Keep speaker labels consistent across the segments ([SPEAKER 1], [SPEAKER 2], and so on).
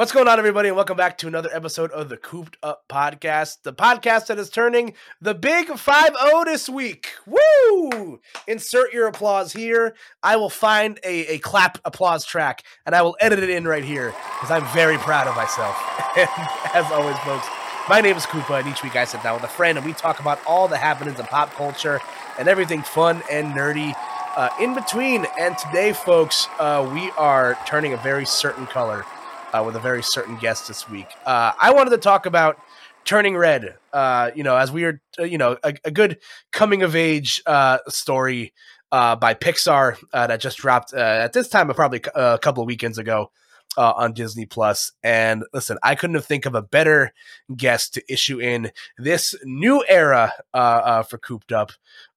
[SPEAKER 1] What's going on, everybody, and welcome back to another episode of the Cooped Up Podcast, the podcast that is turning the big 5 0 this week. Woo! Insert your applause here. I will find a, a clap applause track and I will edit it in right here because I'm very proud of myself. and as always, folks, my name is Koopa, and each week I sit down with a friend and we talk about all the happenings in pop culture and everything fun and nerdy uh, in between. And today, folks, uh, we are turning a very certain color uh, with a very certain guest this week. Uh, I wanted to talk about Turning Red. Uh, you know, as we are, uh, you know, a, a good coming of age uh, story uh, by Pixar that just dropped at this time, probably a couple of weekends ago. on Disney Plus. And listen, I couldn't have think of a better guest to issue in this new era for Cooped Up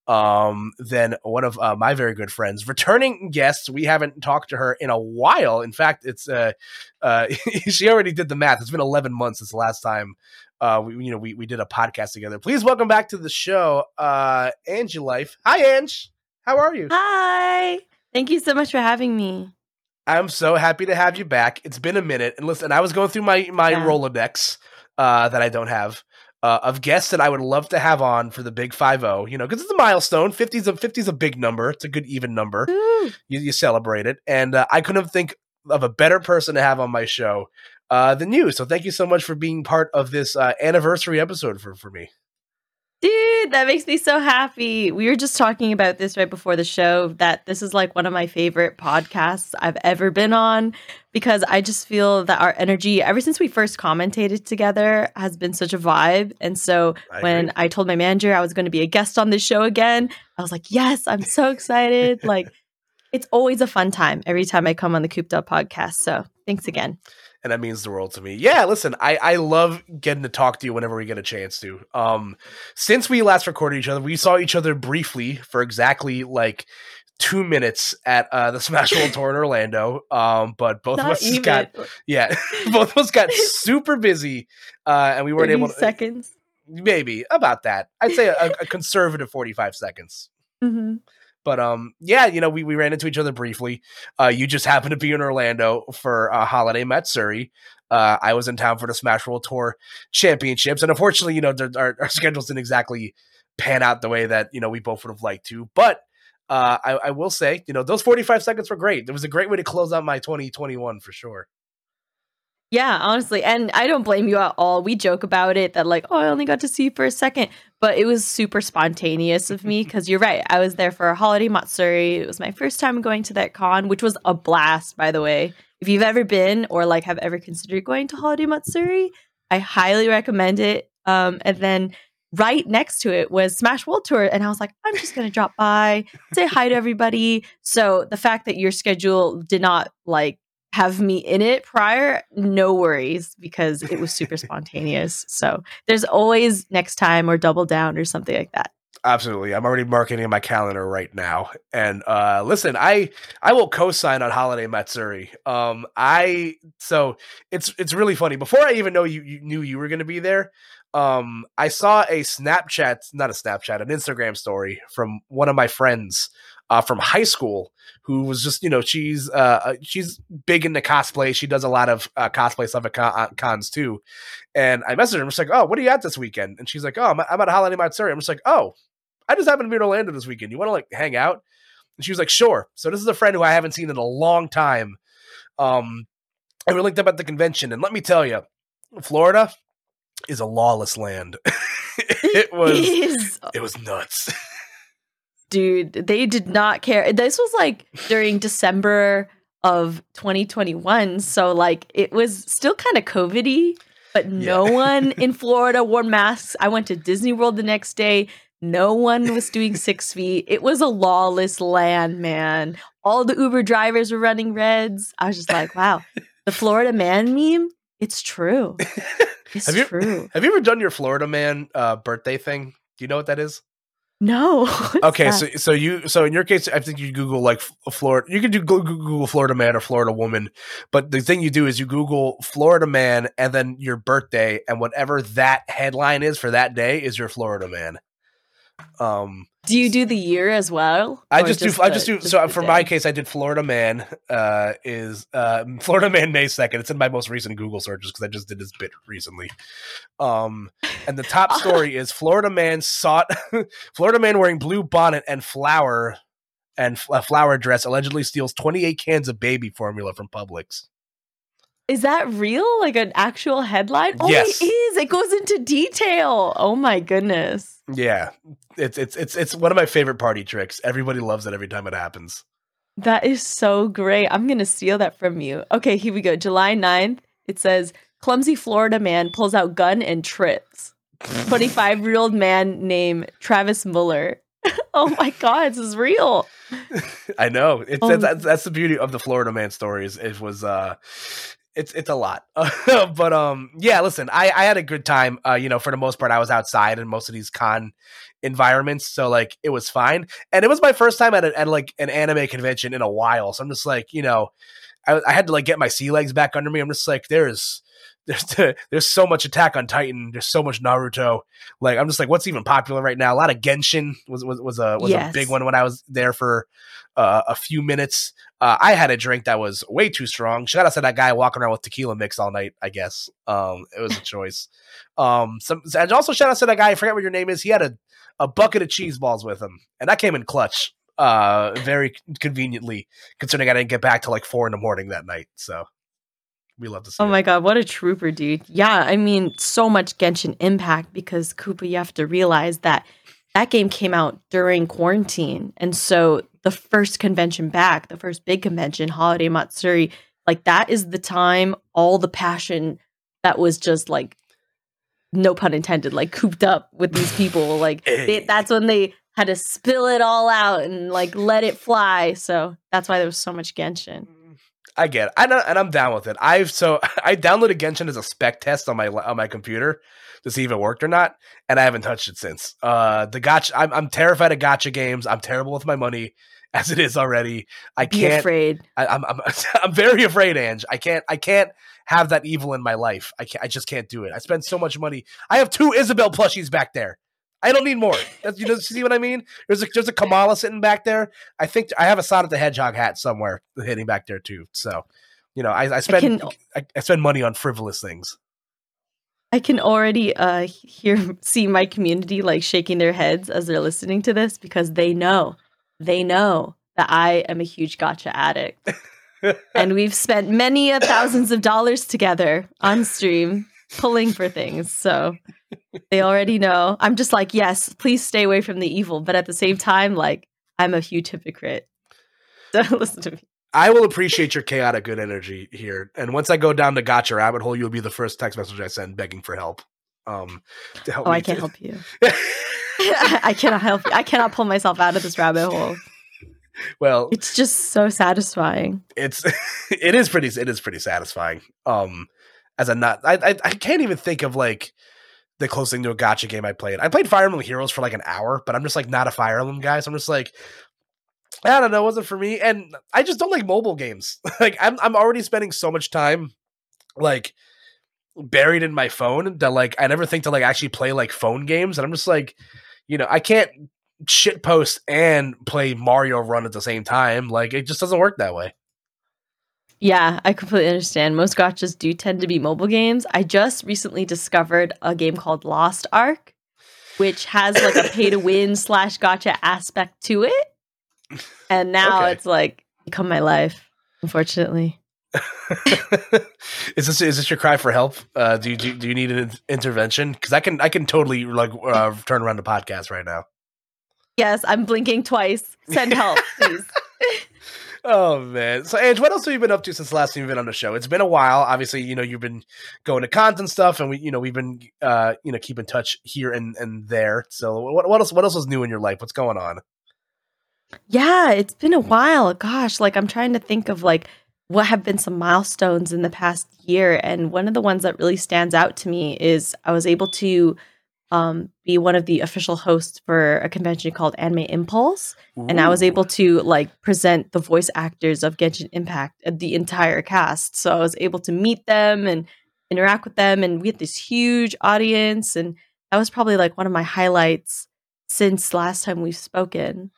[SPEAKER 1] um, than one of uh, my very good friends, returning guests. We haven't talked to her in a while. In fact, it's uh, uh, she already did the math. It's been 11 months since the last time uh, we, you know, we, we did a podcast together. Please welcome back to the show, uh, Annje Life. Hi, Annje. How are you?
[SPEAKER 2] Hi. Thank you so much for having me.
[SPEAKER 1] I'm so happy to have you back. It's been a minute. And listen, I was going through my my yeah. Rolodex uh, that I don't have uh, of guests that I would love to have on for the big 5-0, you know, because it's a milestone. 50 is a 50 is a big number. It's a good even number. You, you, celebrate it. And uh, I couldn't think of a better person to have on my show uh, than you. So thank you so much for being part of this uh, anniversary episode for, for me.
[SPEAKER 2] Dude, that makes me so happy. We were just talking about this right before the show that this is like one of my favorite podcasts I've ever been on because I just feel that our energy, ever since we first commentated together, has been such a vibe. And so I when agree. I told my manager I was going to be a guest on this show again, I was like, yes, I'm so excited. like, it's always a fun time every time I come on the Cooped Up podcast. So thanks mm-hmm. again
[SPEAKER 1] and that means the world to me. Yeah, listen, I I love getting to talk to you whenever we get a chance to. Um, since we last recorded each other, we saw each other briefly for exactly like two minutes at uh, the Smash World Tour in Orlando. Um, but both Not of us even. got yeah, both of us got super busy, uh, and we weren't able to
[SPEAKER 2] seconds.
[SPEAKER 1] Maybe about that. I'd say a, a conservative forty-five seconds. Mm-hmm. But um, yeah, you know, we, we ran into each other briefly. Uh, you just happened to be in Orlando for uh, Holiday Matsuri. Uh, I was in town for the Smash World Tour Championships, and unfortunately, you know, our, our schedules didn't exactly pan out the way that you know we both would have liked to. But uh, I, I will say, you know, those 45 seconds were great. It was a great way to close out my 2021 for sure.
[SPEAKER 2] Yeah, honestly. And I don't blame you at all. We joke about it that, like, oh, I only got to see you for a second. But it was super spontaneous of me because you're right. I was there for a holiday Matsuri. It was my first time going to that con, which was a blast, by the way. If you've ever been or like have ever considered going to holiday Matsuri, I highly recommend it. Um, and then right next to it was Smash World Tour. And I was like, I'm just going to drop by, say hi to everybody. So the fact that your schedule did not like have me in it prior, no worries because it was super spontaneous. So there's always next time or double down or something like that.
[SPEAKER 1] Absolutely. I'm already marking in my calendar right now. And uh listen, I I will co-sign on Holiday Matsuri. Um I so it's it's really funny. Before I even know you, you knew you were gonna be there, um I saw a Snapchat, not a Snapchat, an Instagram story from one of my friends uh, from high school who was just you know she's uh, uh she's big into cosplay. She does a lot of uh, cosplay stuff at con- uh, cons too. And I messaged her. I'm just like, oh, what are you at this weekend? And she's like, oh, I'm, I'm at Holiday Matsuri. I'm just like, oh, I just happened to be in Orlando this weekend. You want to like hang out? And she was like, sure. So this is a friend who I haven't seen in a long time. Um, and we linked up at the convention. And let me tell you, Florida is a lawless land. it was it was nuts.
[SPEAKER 2] dude, they did not care. This was like during December of 2021. So like it was still kind of COVIDy, but no yeah. one in Florida wore masks. I went to Disney World the next day. No one was doing six feet. It was a lawless land, man. All the Uber drivers were running reds. I was just like, wow, the Florida man meme, it's true. It's
[SPEAKER 1] have you,
[SPEAKER 2] true.
[SPEAKER 1] Have you ever done your Florida man uh, birthday thing? Do you know what that is?
[SPEAKER 2] No.
[SPEAKER 1] okay, that? so so you so in your case, I think you Google like Florida. You can do Google Florida man or Florida woman, but the thing you do is you Google Florida man and then your birthday, and whatever that headline is for that day is your Florida man. Um,
[SPEAKER 2] do you do the year as well?
[SPEAKER 1] I just, just do. I just
[SPEAKER 2] the,
[SPEAKER 1] do. So for
[SPEAKER 2] day?
[SPEAKER 1] my case, I did Florida Man. Uh, is uh, Florida Man May second. It's in my most recent Google searches because I just did this bit recently. Um, and the top story is Florida Man sought Florida Man wearing blue bonnet and flower and a flower dress allegedly steals 28 cans of baby formula from Publix.
[SPEAKER 2] Is that real? Like an actual headline? Oh,
[SPEAKER 1] Yes.
[SPEAKER 2] it is. It goes into detail. Oh my goodness.
[SPEAKER 1] Yeah, it's it's it's it's one of my favorite party tricks. Everybody loves it every time it happens.
[SPEAKER 2] That is so great. I'm going to steal that from you. Okay, here we go. July 9th, it says clumsy Florida man pulls out gun and trips. 25 year old man named Travis Muller. oh my God, this is real.
[SPEAKER 1] I know. It's
[SPEAKER 2] Oh.
[SPEAKER 1] that's, that's the beauty of the Florida man stories. It was uh it's it's a lot. but um yeah, listen, I I had a good time. Uh you know, for the most part I was outside in most of these con environments, so like it was fine. And it was my first time at, a, at like an anime convention in a while. So I'm just like, you know, I, I had to like get my sea legs back under me. I'm just like there's there's there's so much Attack on Titan. There's so much Naruto. Like I'm just like, what's even popular right now? A lot of Genshin was was was a was a big one when I was there for uh, a few minutes. Uh, I had a drink that was way too strong. Shout out to that guy walking around with tequila mix all night. I guess um, it was a choice. Um, some and also shout out to that guy. I forget what your name is. He had a a bucket of cheese balls with him, and that came in clutch. Uh, very conveniently, considering I didn't get back till like four in the morning that night. So we love to see.
[SPEAKER 2] Oh
[SPEAKER 1] it.
[SPEAKER 2] my god, what a trooper, dude. Yeah, I mean, so much Genshin Impact because Koopa, you have to realize that that game came out during quarantine. And so the first convention back, the first big convention, Holiday Matsuri, like that is the time all the passion that was just like no pun intended, like cooped up with these people. Like
[SPEAKER 1] Hey.
[SPEAKER 2] they, that's when they had to spill it all out and like let it fly. So that's why there was so much Genshin.
[SPEAKER 1] I get it. I know, and I'm down with it. I've so I downloaded Genshin as a spec test on my on my computer to see if it worked or not, and I haven't touched it since. Uh, the gacha. I'm I'm terrified of gacha games. I'm terrible with my money as it is already. I
[SPEAKER 2] Be
[SPEAKER 1] can't.
[SPEAKER 2] afraid.
[SPEAKER 1] I, I'm I'm I'm very afraid, Annje. I can't I can't have that evil in my life. I can't. I just can't do it. I spend so much money. I have two Isabelle plushies back there. I don't need more. That's, you know, see what I mean? There's a there's a Kamala sitting back there. I think I have a Sonic the Hedgehog hat somewhere hitting back there too. So, you know, I, I spend
[SPEAKER 2] can-
[SPEAKER 1] I, I spend money on frivolous things.
[SPEAKER 2] I can already uh hear see my community like shaking their heads as they're listening to this because they know they know that I am a huge gacha addict. and we've spent many a thousands of dollars together on stream pulling for things. So they already know. I'm just like, yes, please stay away from the evil, but at the same time like I'm a huge hypocrite. Don't listen to me.
[SPEAKER 1] I will appreciate your chaotic good energy here, and once I go down the gacha rabbit hole, you'll be the first text message I send begging for help. Um, to help
[SPEAKER 2] Oh,
[SPEAKER 1] me
[SPEAKER 2] I can't help you. I cannot help you. I cannot pull myself out of this rabbit hole.
[SPEAKER 1] well,
[SPEAKER 2] It's just so satisfying.
[SPEAKER 1] it's it is pretty it is pretty satisfying. Um, as a not, I, I I can't even think of like the closest thing to a gacha game I played. I played Fire Emblem Heroes for like an hour, but I'm just like not a Fire Emblem guy, so I'm just like. I don't know, it wasn't for me, and I just don't like mobile games. like I'm, I'm already spending so much time, like buried in my phone that like I never think to like actually play like phone games, and I'm just like, you know, I can't shit post and play Mario Run at the same time. Like it just doesn't work that way.
[SPEAKER 2] Yeah, I completely understand. Most gachas do tend to be mobile games. I just recently discovered a game called Lost Ark, which has like a pay to win slash gacha aspect to it. And now
[SPEAKER 1] Okay.
[SPEAKER 2] it's like become my life, unfortunately.
[SPEAKER 1] is this is this your cry for help? Uh, do you do, do you need an intervention? Because I can I can totally like uh, turn around the podcast right now.
[SPEAKER 2] Yes, I'm blinking twice. Send help, please.
[SPEAKER 1] Oh man! So Annje, what else have you been up to since the last time you've been on the show? It's been a while. Obviously, you know you've been going to cons and stuff, and we you know we've been uh you know keep in touch here and and there. So what what else what else is new in your life? What's going on?
[SPEAKER 2] Yeah, it's been a while. Gosh, like I'm trying to think of like what have been some milestones in the past year and one of the ones that really stands out to me is I was able to um, be one of the official hosts for a convention called Anime Impulse and I was able to like present the voice actors of Genshin Impact, uh, the entire cast. So I was able to meet them and interact with them, and we had this huge audience, and that was probably like one of my highlights since last time we've spoken.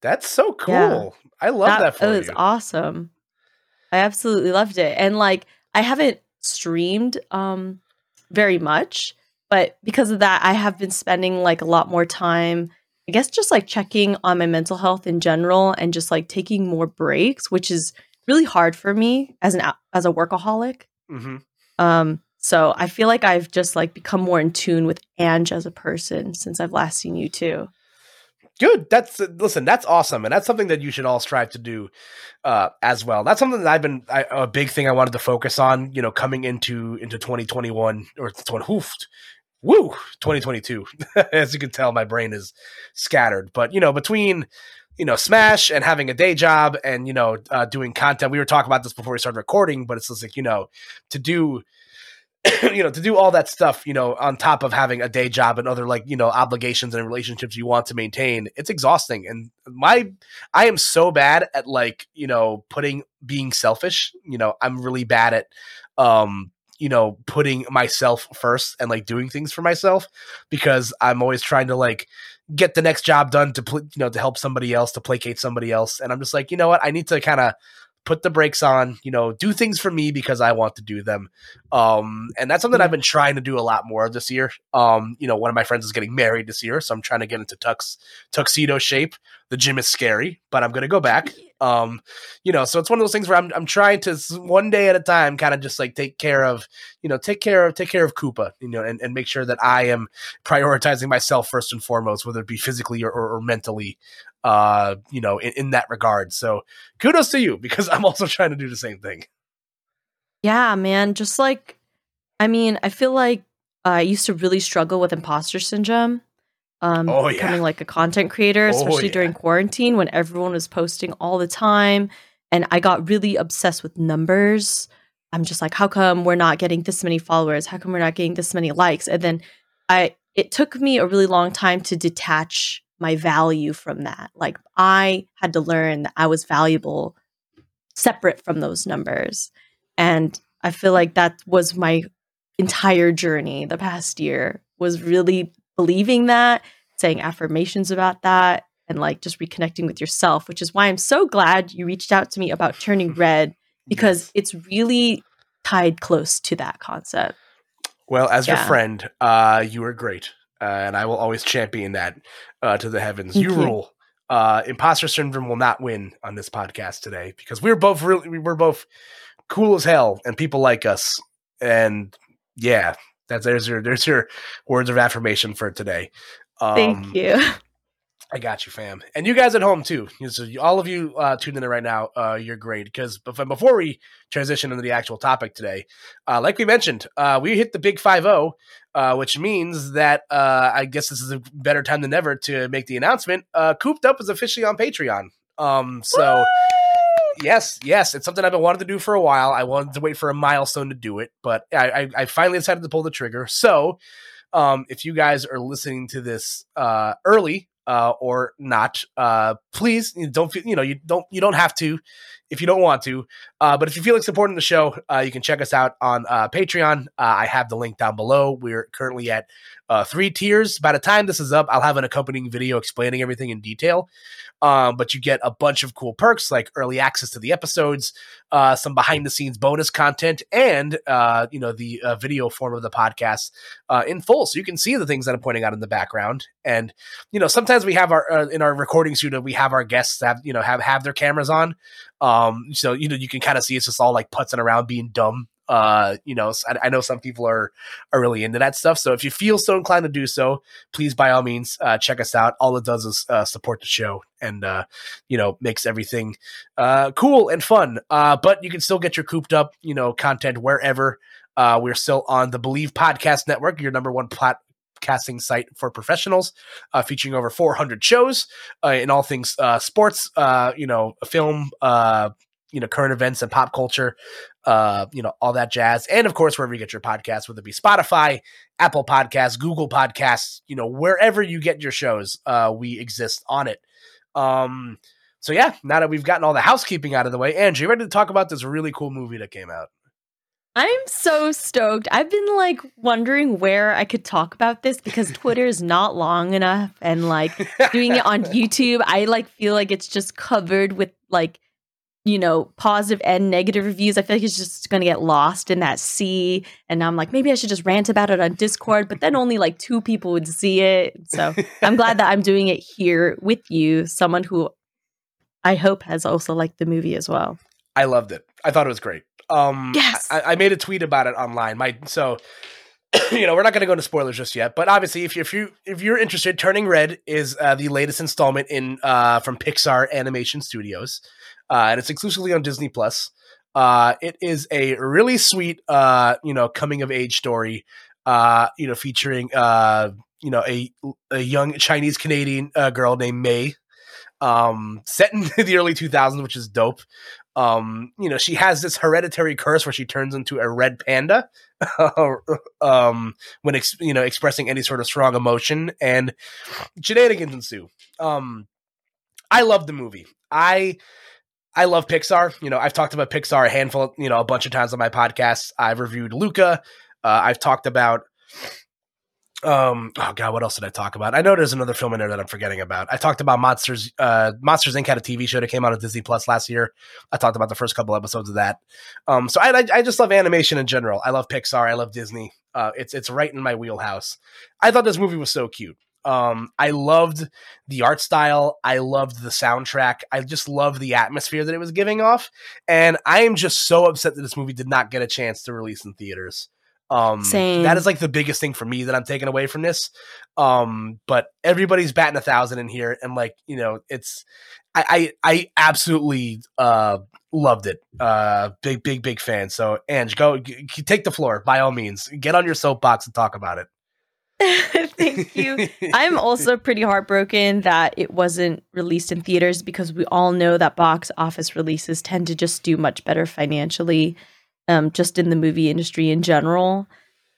[SPEAKER 1] That's so cool. Yeah. I love that, that for
[SPEAKER 2] it was
[SPEAKER 1] you.
[SPEAKER 2] awesome. I absolutely loved it. And like I haven't streamed um very much, but because of that I have been spending like a lot more time I guess just like checking on my mental health in general and just like taking more breaks, which is really hard for me as an as a workaholic. Mm-hmm. Um, so I feel like I've just like become more in tune with Annje as a person since I've last seen you too.
[SPEAKER 1] Good. That's listen. That's awesome, and that's something that you should all strive to do uh, as well. That's something that I've been I, a big thing I wanted to focus on. You know, coming into into twenty twenty one or hoofed woo 2022 as you can tell my brain is scattered. But you know between you know smash and having a day job and you know uh, doing content we were talking about this before we started recording but it's just like you know to do you know to do all that stuff you know on top of having a day job and other like you know obligations and relationships you want to maintain it's exhausting. And my i am so bad at like you know putting being selfish. You know i'm really bad at um you know putting myself first and like doing things for myself because i'm always trying to like get the next job done to pl- you know to help somebody else to placate somebody else and i'm just like you know what i need to kind of put the brakes on, you know, do things for me because I want to do them. Um, and that's something I've been trying to do a lot more this year. Um, you know, one of my friends is getting married this year, so I'm trying to get into tux tuxedo shape. The gym is scary, but I'm gonna go back. Um, you know, so it's one of those things where I'm I'm trying to one day at a time kind of just like take care of, you know, take care of take care of Koopa, you know, and, and make sure that I am prioritizing myself first and foremost, whether it be physically or, or, or mentally uh, you know, in, in that regard. So kudos to you because I'm also trying to do the same thing.
[SPEAKER 2] Yeah, man. Just like, I mean, I feel like I used to really struggle with imposter syndrome. Um, oh, yeah. becoming like a content creator, oh, especially oh, yeah. during quarantine when everyone was posting all the time. And I got really obsessed with numbers. I'm just like, how come we're not getting this many followers? How come we're not getting this many likes? And then I, it took me a really long time to detach my value from that. Like I had to learn that I was valuable separate from those numbers. And I feel like that was my entire journey the past year was really believing that, saying affirmations about that and like just reconnecting with yourself, which is why I'm so glad you reached out to me about turning red because it's really tied close to that concept.
[SPEAKER 1] Well, as yeah. your friend, uh, you are great uh, and I will always champion that uh, to the heavens. You rule. Uh, imposter syndrome will not win on this podcast today because we're both really we're both cool as hell and people like us. And yeah, that's there's your there's your words of affirmation for today.
[SPEAKER 2] Um, Thank you.
[SPEAKER 1] I got you, fam, and you guys at home too. So all of you uh, tuned in right now, uh, you're great. Because before we transition into the actual topic today, uh, like we mentioned, uh, we hit the big five zero, oh, uh, which means that uh, I guess this is a better time than ever to make the announcement. Cooped up is officially on Patreon. Um, so. Woo! Yes, yes, it's something I've been wanting to do for a while. I wanted to wait for a milestone to do it, but I, I, I finally decided to pull the trigger. So, um, if you guys are listening to this uh, early uh, or not, uh, please don't feel you know you don't you don't have to if you don't want to. Uh, but if you feel like supporting the show, uh, you can check us out on uh, Patreon. Uh, I have the link down below. We're currently at uh, three tiers. By the time this is up, I'll have an accompanying video explaining everything in detail. Um, but you get a bunch of cool perks like early access to the episodes, uh, some behind the scenes bonus content, and you know the video form of the podcast in full, so you can see the things that I'm pointing out in the background. And you know sometimes we have our in our recording studio we have our guests have you know have have their cameras on, um, so you know you can kind of see it's just all like putzing around being dumb. Uh you know I, I, know some people are are really into that stuff. So if you feel so inclined to do so please by all means uh check us out. All it does is uh, support the show and uh you know makes everything uh cool and fun. Uh but you can still get your cooped up you know content wherever. Uh we're still on the Bleav podcast network your number one plat casting site for professionals, uh, featuring over 400 shows uh, in all things uh, sports, uh, you know, film, uh, you know current events and pop culture you know all that jazz. And of course wherever you get your podcasts whether it be spotify apple podcasts google podcasts you know wherever you get your shows we exist on it. Um so yeah now that we've gotten all the housekeeping out of the way andrew ready to talk about this really cool movie that came out
[SPEAKER 2] I'm so stoked. I've been like wondering where I could talk about this because Twitter is not long enough and like doing it on YouTube, I like feel like it's just covered with like you know, positive and negative reviews. I feel like it's just going to get lost in that sea. And I'm like, maybe I should just rant about it on Discord, but then only like two people would see it. So I'm glad that I'm doing it here with you, someone who I hope has also liked the movie as well.
[SPEAKER 1] I loved it. I thought it was great. Um,
[SPEAKER 2] yes.
[SPEAKER 1] I, I made a tweet about it online. My so you know, we're not going to go into spoilers just yet, but obviously, if, you, if you if you're interested, Turning Red is uh, the latest installment in uh, from Pixar Animation Studios, uh, and it's exclusively on Disney Plus. Uh, it is a really sweet, uh, you know, coming of age story, uh, you know, featuring uh, you know a a young Chinese Canadian uh, girl named May, um, set in the early 2000s, which is dope. Um, you know, she has this hereditary curse where she turns into a red panda, um, when ex- you know expressing any sort of strong emotion, and shenanigans ensue. Um, I love the movie. I I love Pixar. You know, I've talked about Pixar a handful, you know, a bunch of times on my podcast. I've reviewed Luca. Uh, I've talked about um oh god what else did i talk about? I know there's another film in there that i'm forgetting about. I talked about monsters uh monsters inc. had a tv show that came out on disney plus last year. I talked about the first couple episodes of that. Um so i i just love animation in general. I love pixar. I love disney. Uh it's it's right in my wheelhouse. I thought this movie was so cute. Um i loved the art style. I loved the soundtrack. I just loved the atmosphere that it was giving off. And i am just so upset that this movie did not get a chance to release in theaters um,
[SPEAKER 2] Same.
[SPEAKER 1] that is like the biggest thing for me that I'm taking away from this. Um, but everybody's batting a thousand in here, and like you know, it's I I, I absolutely uh loved it. Uh, big big big fan. So Annje, go g- take the floor by all means. Get on your soapbox and talk about it.
[SPEAKER 2] Thank you. I'm also pretty heartbroken that it wasn't released in theaters because we all know that box office releases tend to just do much better financially, um, just in the movie industry in general.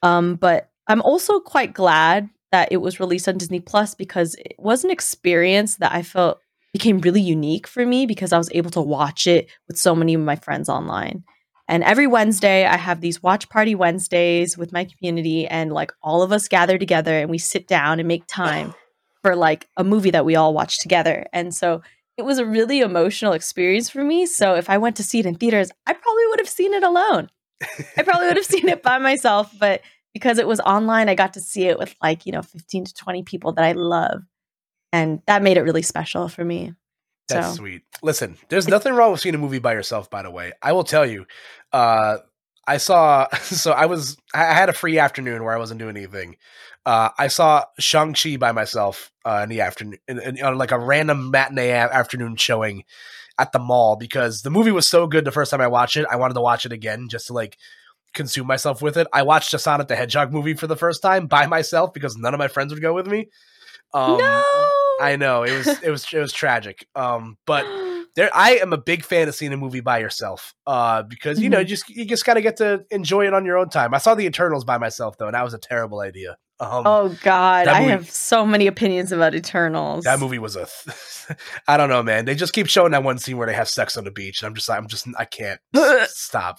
[SPEAKER 2] Um, but I'm also quite glad that it was released on Disney Plus because it was an experience that I felt became really unique for me because I was able to watch it with so many of my friends online. And every Wednesday, I have these watch party Wednesdays with my community, and like all of us gather together and we sit down and make time for like a movie that we all watch together. And so it was a really emotional experience for me. So if I went to see it in theaters, I probably would have seen it alone. I probably would have seen it by myself, but because it was online, I got to see it with like, you know, 15 to 20 people that I love. And that made it really special for me.
[SPEAKER 1] That's
[SPEAKER 2] So-
[SPEAKER 1] sweet. Listen, there's nothing wrong with seeing a movie by yourself. By the way, I will tell you. Uh, I saw. So I was. I had a free afternoon where I wasn't doing anything. Uh, I saw Shang Chi by myself uh, in the afternoon, in, in, on like a random matinee afternoon showing at the mall because the movie was so good the first time I watched it. I wanted to watch it again just to like consume myself with it. I watched a Sonic the Hedgehog movie for the first time by myself because none of my friends would go with me. Um,
[SPEAKER 2] no.
[SPEAKER 1] I know it was it was it was tragic. Um, but there I am a big fan of seeing a movie by yourself. Uh, because you know, just you just gotta get to enjoy it on your own time. I saw the Eternals by myself though, and that was a terrible idea. Um,
[SPEAKER 2] Oh God,
[SPEAKER 1] That
[SPEAKER 2] I have so many opinions about Eternals.
[SPEAKER 1] that movie was a, th- I don't know, man. They just keep showing that one scene where they have sex on the beach. and I'm just, like I'm just, I can't stop.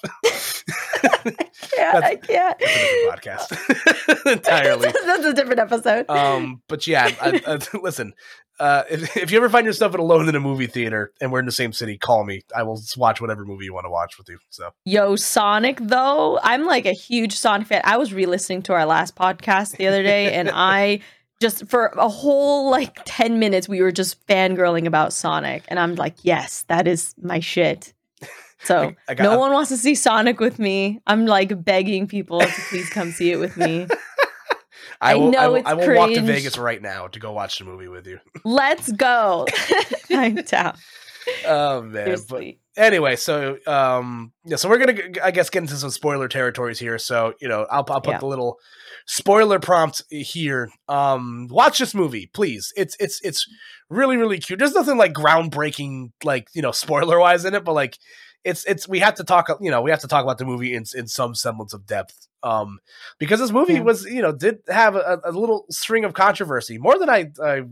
[SPEAKER 2] Yeah, I can't.
[SPEAKER 1] A different podcast entirely.
[SPEAKER 2] That's a different episode.
[SPEAKER 1] Um, but yeah, I, I, listen. Uh, if, if you ever find yourself alone in a movie theater and we're in the same city, call me. I will watch whatever movie you want to watch with you. So
[SPEAKER 2] Yo, Sonic though, I'm like a huge Sonic fan. I was re-listening to our last podcast the other day, and I just for a whole like 10 minutes we were just fangirling about Sonic, and I'm like, yes, that is my shit. So
[SPEAKER 1] I- I got-
[SPEAKER 2] no one wants to see Sonic with me. I'm like begging people to please come see it with me. I
[SPEAKER 1] will,
[SPEAKER 2] know
[SPEAKER 1] I will,
[SPEAKER 2] it's
[SPEAKER 1] I will walk to. Vegas right now to go watch the movie with you.
[SPEAKER 2] Let's go. I'm down.
[SPEAKER 1] Oh man, but anyway, so um, yeah, so we're gonna, I guess, get into some spoiler territories here. So you know, I'll, I'll put
[SPEAKER 2] Yeah.
[SPEAKER 1] the little spoiler prompt here. Um, watch this movie, please. It's it's it's really really cute. There's nothing like groundbreaking, like you know, spoiler wise in it, but like it's it's we have to talk, you know, we have to talk about the movie in in some semblance of depth. Um, because this movie
[SPEAKER 2] Yeah.
[SPEAKER 1] was, you know, did have a, a little string of controversy, more than I, I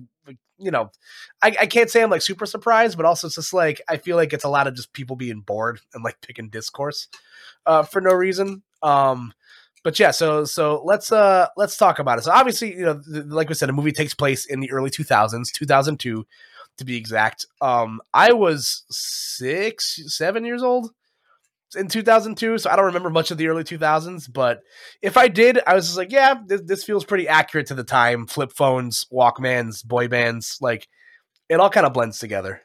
[SPEAKER 1] you know, I, I can't say I'm like super surprised, but also it's just like I feel like it's a lot of just people being bored and like picking discourse uh, for no reason. Um, but yeah, so so let's uh let's talk about it. So obviously, you know, like we said, the movie takes place in the early 2000s, 2002 to be exact. Um, I was six, seven years old in 2002, so I don't remember much of the early 2000s. But if I did, I was just like, yeah, this, this feels pretty accurate to the time. Flip phones, Walkmans, boy bands, like it all kind of blends together.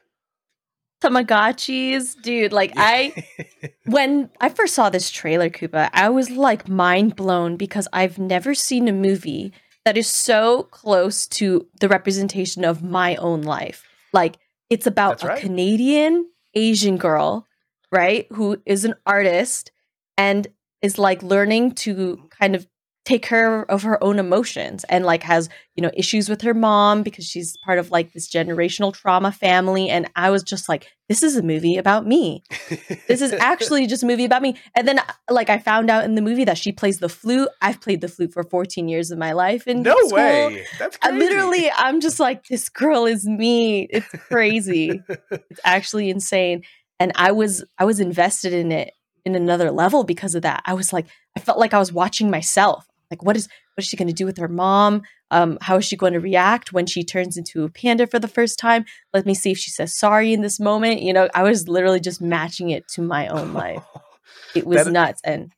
[SPEAKER 2] Tamagotchis, dude. Like I, when I first saw this trailer, Koopa, I was like mind blown because I've never seen a movie that is so close to the representation of my own life. Like it's about a. Canadian Asian girl, right, who is an artist and is like learning to mm-hmm. kind of take care of her own emotions and like has you know issues with her mom because she's part of like this generational trauma family. And i was just like this is a movie about me. This is actually just a movie about me. And then uh, like i found out in the movie that she plays the flute. I've played the flute for 14 years of my life in
[SPEAKER 1] no
[SPEAKER 2] school.
[SPEAKER 1] way. That's
[SPEAKER 2] I literally i'm just like this girl is me. It's crazy. It's actually insane. And i was i was invested in it in another level because of that. I was like i felt like i was watching myself like what is what is she going to do with her mom? Um how is she going to react when she turns into a panda for the first time? Let me see if she says sorry in this moment you know? I was literally just matching it to my own life. It was
[SPEAKER 1] That-
[SPEAKER 2] nuts and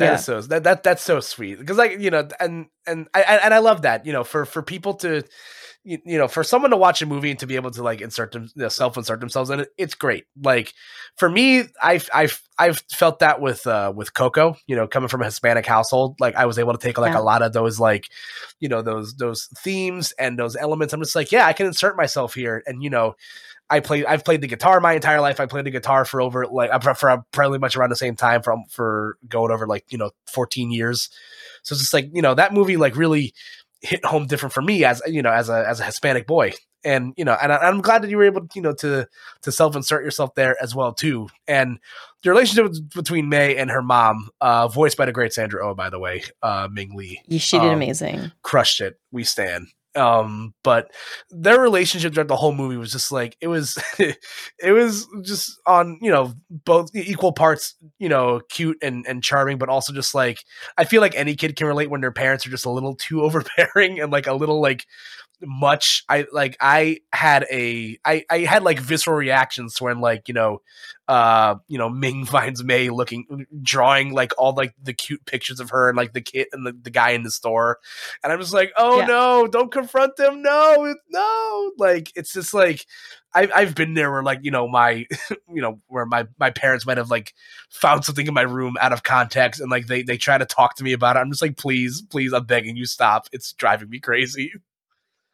[SPEAKER 1] That
[SPEAKER 2] Yeah.
[SPEAKER 1] is so that, that that's so sweet because like you know and and I and I love that you know for for people to you, you know for someone to watch a movie and to be able to like insert them you know, self insert themselves in it it's great like for me I've I've I've felt that with uh with Coco you know coming from a Hispanic household like I was able to take like
[SPEAKER 2] Yeah.
[SPEAKER 1] a lot of those like you know those those themes and those elements I'm just like yeah I can insert myself here and you know I play. I've played the guitar my entire life. I played the guitar for over like for, for probably much around the same time from for going over like you know 14 years. So it's just like you know that movie like really hit home different for me as you know as a as a Hispanic boy. And you know, and I, I'm glad that you were able, you know, to to self insert yourself there as well too. And the relationship between May and her mom, uh, voiced by the great Sandra Oh, by the way, uh, Ming Lee,
[SPEAKER 2] she did
[SPEAKER 1] Um,
[SPEAKER 2] amazing
[SPEAKER 1] crushed it. We stand. Um, but their relationship throughout the whole movie was just like it was it was just on, you know, both equal parts, you know, cute and, and charming, but also just like I feel like any kid can relate when their parents are just a little too overbearing and like a little like much i like i had a i i had like visceral reactions when like you know uh you know ming finds may looking drawing like all like the cute pictures of her and like the kid and the, the guy in the store. And i'm just like oh
[SPEAKER 2] Yeah.
[SPEAKER 1] no don't confront them. No no. Like it's just like I've, I've been there where like you know my you know where my my parents might have like found something in my room out of context and like they they try to talk to me about it. I'm just like please please i'm begging you stop. It's driving me crazy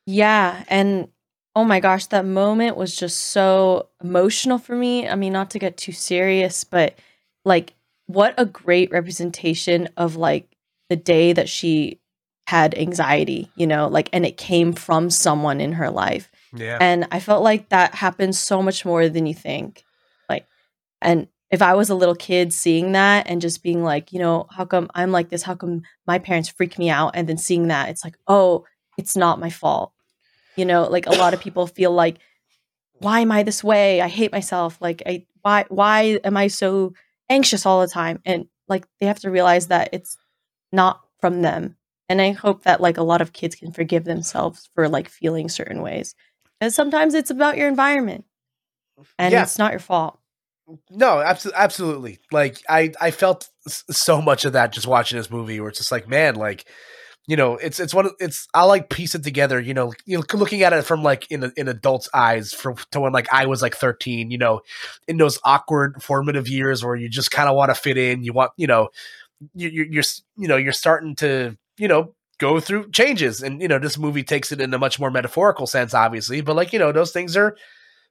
[SPEAKER 2] Yeah, and oh my gosh, that moment was just so emotional for me. I mean, not to get too serious, but like what a great representation of like the day that she had anxiety, you know, like and it came from someone in her life.
[SPEAKER 1] yeah
[SPEAKER 2] And I felt like that happens so much more than you think. Like, and if I was a little kid seeing that and just being like, you know, how come I'm like this? How come my parents freak me out? And then seeing that, it's like, oh, it's not my fault. You know, like a lot of people feel like, why am I this way? I hate myself. Like, I why why am I so anxious all the time? And like they have to realize that it's not from them. And I hope that like a lot of kids can forgive themselves for like feeling certain ways. And sometimes it's about your environment. And
[SPEAKER 1] Yeah.
[SPEAKER 2] it's not your fault.
[SPEAKER 1] No, absolutely, absolutely. Like I, I felt s- so much of that just watching this movie, where it's just like, man, like, you know, it's it's one, of it's I like piece it together. You know, you know, looking at it from like in in adults' eyes, from to when like I was like thirteen. You know, in those awkward formative years where you just kind of want to fit in. You want, you know, you, you're you're you know you're starting to you know go through changes, and you know this movie takes it in a much more metaphorical sense, obviously. But like you know, those things are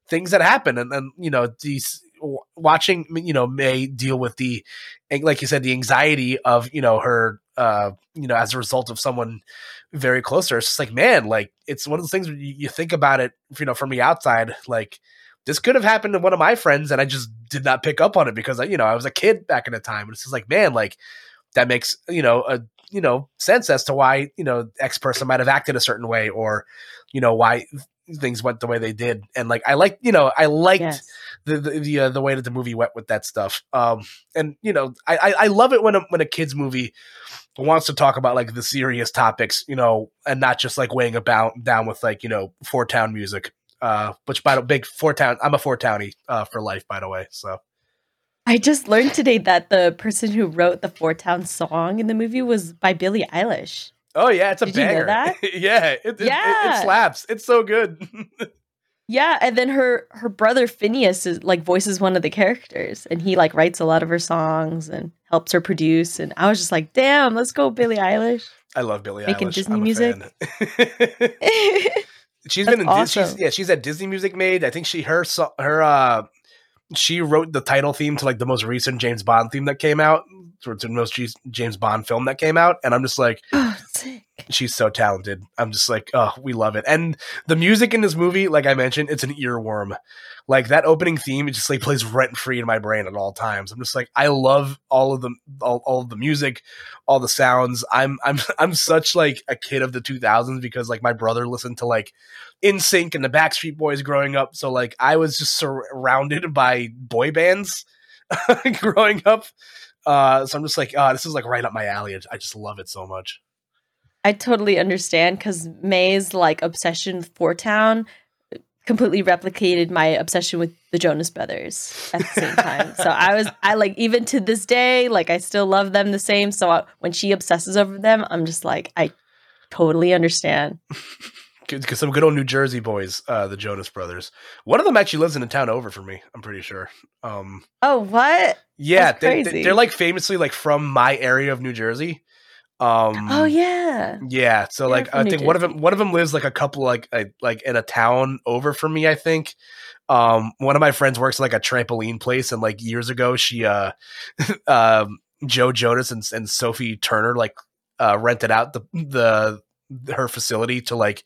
[SPEAKER 1] things that happen and, and you know these watching you know may deal with the like you said the anxiety of you know her uh you know as a result of someone very close to her it's just like man like it's one of those things where you, you think about it you know from the outside like this could have happened to one of my friends and i just did not pick up on it because you know i was a kid back in the time and it's just like man like that makes you know a you know sense as to why you know x person might have acted a certain way or you know why things went the way they did and like i like you know i liked
[SPEAKER 2] Yes.
[SPEAKER 1] The the the, uh, the way that the movie went with that stuff. Um, and you know, I I, I love it when a, when a kids movie wants to talk about like the serious topics, you know, and not just like weighing about down with like you know four town music. Uh, which by the big four town, I'm a four townie uh, for life, by the way. So
[SPEAKER 2] I just learned today that the person who wrote the Four Town song in the movie was by Billie Eilish.
[SPEAKER 1] Oh yeah, it's a
[SPEAKER 2] Did you know that?
[SPEAKER 1] yeah, it, it- it- It, slaps. It's so good.
[SPEAKER 2] Yeah, and then her her brother Finneas is like voices one of the characters, and he like writes a lot of her songs and helps her produce. And I was just like, damn, let's go, Billie Eilish.
[SPEAKER 1] I love Billie
[SPEAKER 2] Making
[SPEAKER 1] Eilish.
[SPEAKER 2] Disney
[SPEAKER 1] I'm
[SPEAKER 2] music?
[SPEAKER 1] she's been in
[SPEAKER 2] That's
[SPEAKER 1] Dis- she's,
[SPEAKER 2] awesome.
[SPEAKER 1] yeah, she's at Disney Music Made. I think she her her uh she wrote the title theme to like the most recent James Bond theme that came out, or to the most James Bond film that came out, and I'm just like,
[SPEAKER 2] oh, sick.
[SPEAKER 1] She's so talented. I'm just like, oh, we love it. And the music in this movie, like I mentioned, it's an earworm. Like that opening theme, it just like plays rent free in my brain at all times. I'm just like, I love all of the all, all of the music, all the sounds. I'm I'm I'm such like a kid of the 2000s because like my brother listened to like NSYNC and the Backstreet Boys growing up. So like I was just surrounded by boy bands growing up. Uh, so I'm just like, oh, this is like right up my alley. I just love it so much.
[SPEAKER 2] I totally understand because May's like obsession with Four Town completely replicated my obsession with the Jonas Brothers at the same time. so I was, I like, even to this day, like, I still love them the same. So I, when she obsesses over them, I'm just like, I totally understand.
[SPEAKER 1] Because some good old New Jersey boys, uh, the Jonas Brothers. One of them actually lives in a town over from me. I'm pretty sure. Um,
[SPEAKER 2] Oh, what?
[SPEAKER 1] yeah,
[SPEAKER 2] That's
[SPEAKER 1] they,
[SPEAKER 2] crazy.
[SPEAKER 1] they, are like famously like from my area of New Jersey. Um,
[SPEAKER 2] Oh, yeah.
[SPEAKER 1] yeah. So
[SPEAKER 2] They're
[SPEAKER 1] like, I
[SPEAKER 2] New
[SPEAKER 1] think one of them, one of them lives like a couple like like, like in a town over from me. I think. Um, one of my friends works like a trampoline place, and like years ago, she uh, um, Joe Jonas and, and Sophie Turner like uh rented out the the her facility to like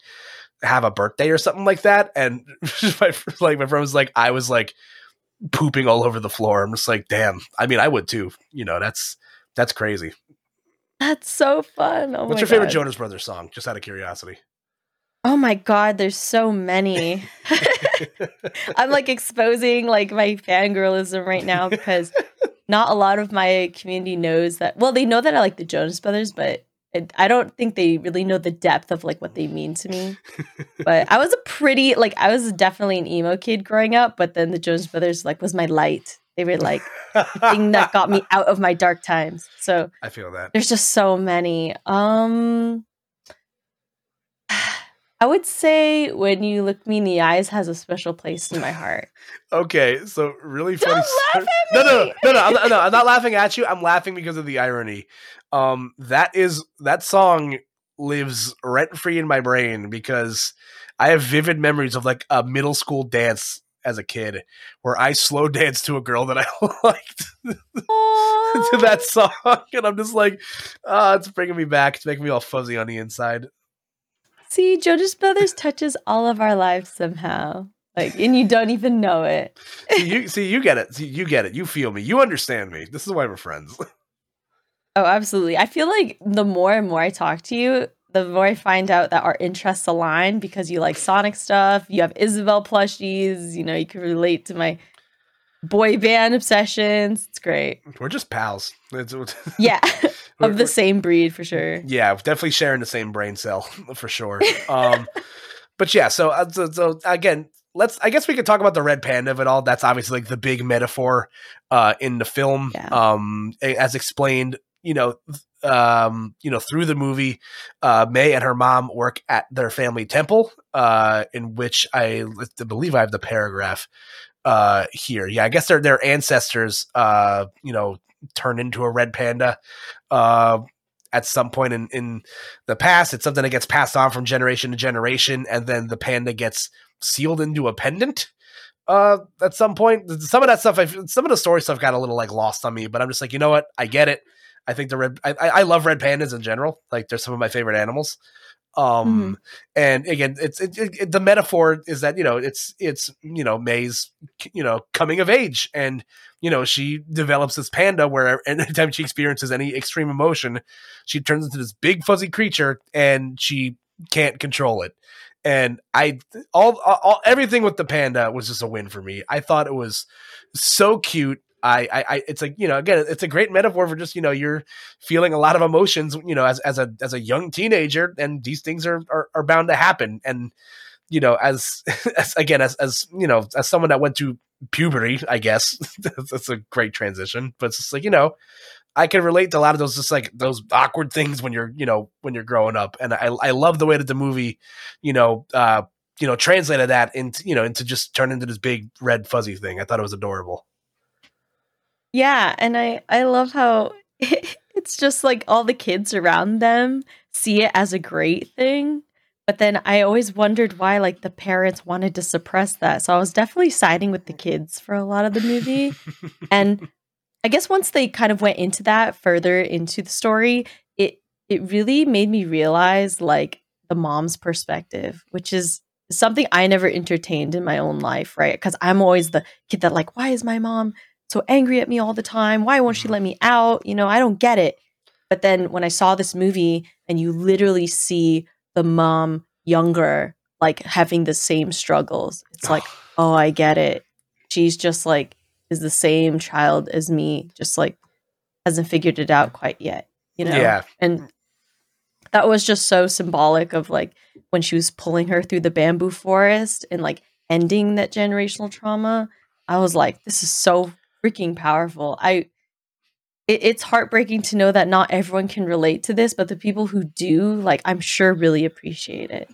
[SPEAKER 1] have a birthday or something like that. And my like my friend was like, I was like pooping all over the floor. I'm just like, damn. I mean, I would too. You know, that's that's crazy.
[SPEAKER 2] That's so fun. Oh,
[SPEAKER 1] What's your favorite
[SPEAKER 2] God.
[SPEAKER 1] Jonas Brothers song? Just out of curiosity.
[SPEAKER 2] Oh my god, there's so many. I'm like exposing like my fangirlism right now because not a lot of my community knows that. Well, they know that I like the Jonas Brothers, but it, I don't think they really know the depth of like what they mean to me. but I was a pretty like I was definitely an emo kid growing up, but then the Jonas Brothers like was my light. They were like the thing that got me out of my dark times. So
[SPEAKER 1] I feel that.
[SPEAKER 2] there's just so many. Um I would say when you look me in the eyes has a special place in my heart.
[SPEAKER 1] Okay, so really
[SPEAKER 2] Don't
[SPEAKER 1] funny.
[SPEAKER 2] laugh at
[SPEAKER 1] No, no,
[SPEAKER 2] me!
[SPEAKER 1] no, no, I'm not, no. I'm not laughing at you. I'm laughing because of the irony. Um, that is that song lives rent free in my brain because I have vivid memories of like a middle school dance as a kid where I slow danced to a girl that I liked to that song, and I'm just like, oh, it's bringing me back. It's making me all fuzzy on the inside.
[SPEAKER 2] See, Jonas Brothers touches all of our lives somehow. Like, and you don't even know it.
[SPEAKER 1] See, you see, you get it. See, you get it. You feel me. You understand me. This is why we're friends.
[SPEAKER 2] Oh, absolutely. I feel like the more and more I talk to you, the more I find out that our interests align because you like Sonic stuff, you have Isabelle plushies, you know, you can relate to my boy band obsessions. It's great.
[SPEAKER 1] We're just pals. It's,
[SPEAKER 2] Yeah, of the same breed for sure.
[SPEAKER 1] yeah, definitely sharing the same brain cell for sure. Um, but yeah, so, uh, so so again, let's. I guess we could talk about the red panda of it all. That's obviously like the big metaphor uh, in the film,
[SPEAKER 2] Yeah.
[SPEAKER 1] um, as explained. You know, um, you know, through the movie, uh, May and her mom work at their family temple, uh, in which I I believe I have the paragraph uh here. Yeah, I guess their their ancestors, uh, you know, turned into a red panda. Uh, at some point in, in the past. It's something that gets passed on from generation to generation, and then the panda gets sealed into a pendant. Uh, at some point, some of that stuff, I, some of the story stuff got a little like lost on me. But I'm just like, you know what? I get it. I think the red, I, I love red pandas in general. Like, they're some of my favorite animals. Um, and again, it's it, it, it- the metaphor is that you know it's it's you know May's you know coming of age, and you know she develops this panda where anytime she experiences any extreme emotion, she turns into this big fuzzy creature and she can't control it and I all, all everything with the panda was just a win for me. I thought it was so cute. I, I, I, it's like you know, again, it's a great metaphor for just you know, you're feeling a lot of emotions, you know, as as a as a young teenager, and these things are are, are bound to happen. And you know, as, as again, as as you know, as someone that went through puberty, I guess that's a great transition. But it's just like you know, I can relate to a lot of those just like those awkward things when you're you know when you're growing up, and I I love the way that the movie, you know, uh, you know, translated that into you know into just turn into this big red fuzzy thing. I thought it was adorable.
[SPEAKER 2] Yeah, and I I love how it's just like all the kids around them see it as a great thing. But then I always wondered why like the parents wanted to suppress that. So I was definitely siding with the kids for a lot of the movie. and I guess once they kind of went into that further into the story, it it really made me realize like the mom's perspective, which is something I never entertained in my own life, right? Because I'm always the kid that like, why is my mom so angry at me all the time? Why won't she let me out? You know, I don't get it. But then when I saw this movie and you literally see the mom younger like having the same struggles it's like oh i get it she's just like is the same child as me just like hasn't figured it out quite yet you know
[SPEAKER 1] Yeah.
[SPEAKER 2] and that was just so symbolic of like when she was pulling her through the bamboo forest and like ending that generational trauma i was like this is so freaking powerful i it, it's heartbreaking to know that not everyone can relate to this but the people who do like i'm sure really appreciate it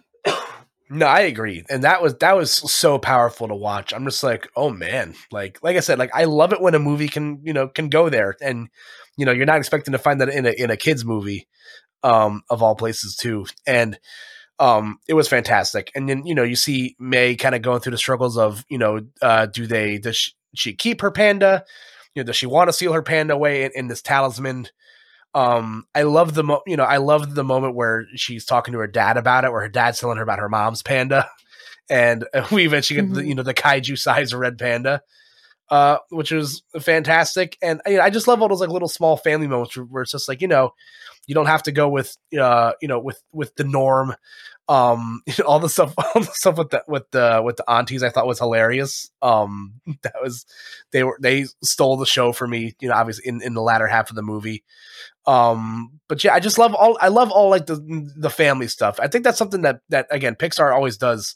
[SPEAKER 1] No, I agree, and that was that was so powerful to watch. I'm just like, oh man, like like I said, like I love it when a movie can you know can go there, and you know you're not expecting to find that in a in a kids movie, um, of all places too, and um, it was fantastic. And then you know you see May kind of going through the struggles of you know, uh, do they does she, she keep her panda? You know, does she want to seal her panda away in, in this talisman? um i love the mo- you know i love the moment where she's talking to her dad about it where her dad's telling her about her mom's panda and we eventually get the,
[SPEAKER 2] Mhm.
[SPEAKER 1] you know the kaiju size red panda uh which was fantastic and you know, i just love all those like little small family moments where- where it's just like you know you don't have to go with uh you know with with the norm um all the stuff all the stuff with the with the with the aunties i thought was hilarious. Um that was they were they stole the show for me you know obviously in in the latter half of the movie. Um but yeah i just love all i love all like the the family stuff. I think that's something that that again pixar always does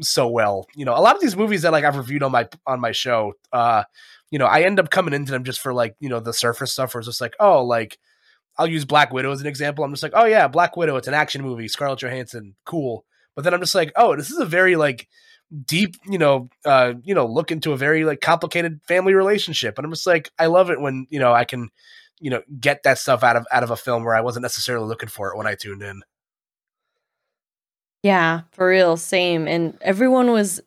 [SPEAKER 1] so well. You know a lot of these movies that like i've reviewed on my on my show uh you know i end up coming into them just for like you know the surface stuff where it's just like oh like i'll use black widow as an example i'm just like oh yeah black widow it's an action movie scarlett johansson cool but then i'm just like oh this is a very like deep you know uh you know look into a very like complicated family relationship and i'm just like i love it when you know i can you know get that stuff out of out of a film where I wasn't necessarily looking for it when I tuned in.
[SPEAKER 2] Yeah, for real, same. And everyone was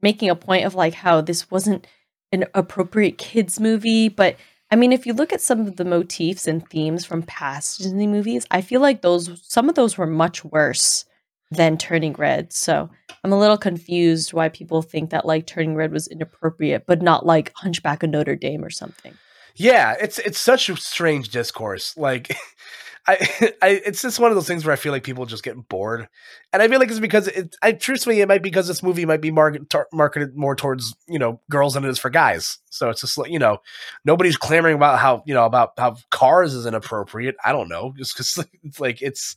[SPEAKER 2] making a point of like how this wasn't an appropriate kids movie, but I mean, if you look at some of the motifs and themes from past Disney movies, I feel like those some of those were much worse than Turning Red. So I'm a little confused why people think that like Turning Red was inappropriate, but not like Hunchback of Notre Dame or something.
[SPEAKER 1] Yeah, it's it's such a strange discourse. Like I, I it's just one of those things where I feel like people just get bored, and I feel like it's because it. I truthfully, it might be because this movie might be market, tar- marketed more towards you know girls than it is for guys. So it's just like you know nobody's clamoring about how you know about how cars is inappropriate. I don't know, just because it's like it's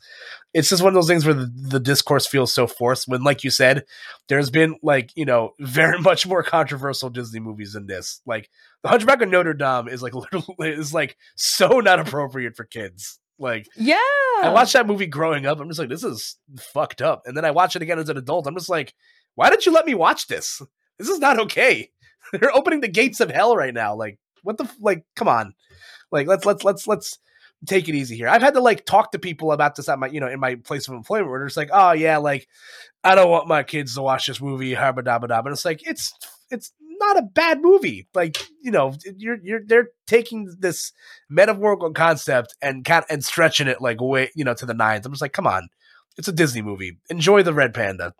[SPEAKER 1] it's just one of those things where the, the discourse feels so forced. When, like you said, there's been like you know very much more controversial Disney movies than this. Like the Hunchback of Notre Dame is like literally is like so not appropriate for kids. Like
[SPEAKER 2] Yeah.
[SPEAKER 1] I watched that movie growing up. I'm just like, this is fucked up. And then I watch it again as an adult. I'm just like, why did you let me watch this? This is not okay. They're opening the gates of hell right now. Like, what the like? Come on, like let's let's let's let's take it easy here. I've had to like talk to people about this at my you know in my place of employment where just like, oh yeah, like I don't want my kids to watch this movie, habba dabba dabba. And it's like it's it's not a bad movie. Like you know, you're you're they're taking this metaphorical concept and kind and stretching it like way you know to the nines. I'm just like, come on, it's a Disney movie. Enjoy the Red Panda,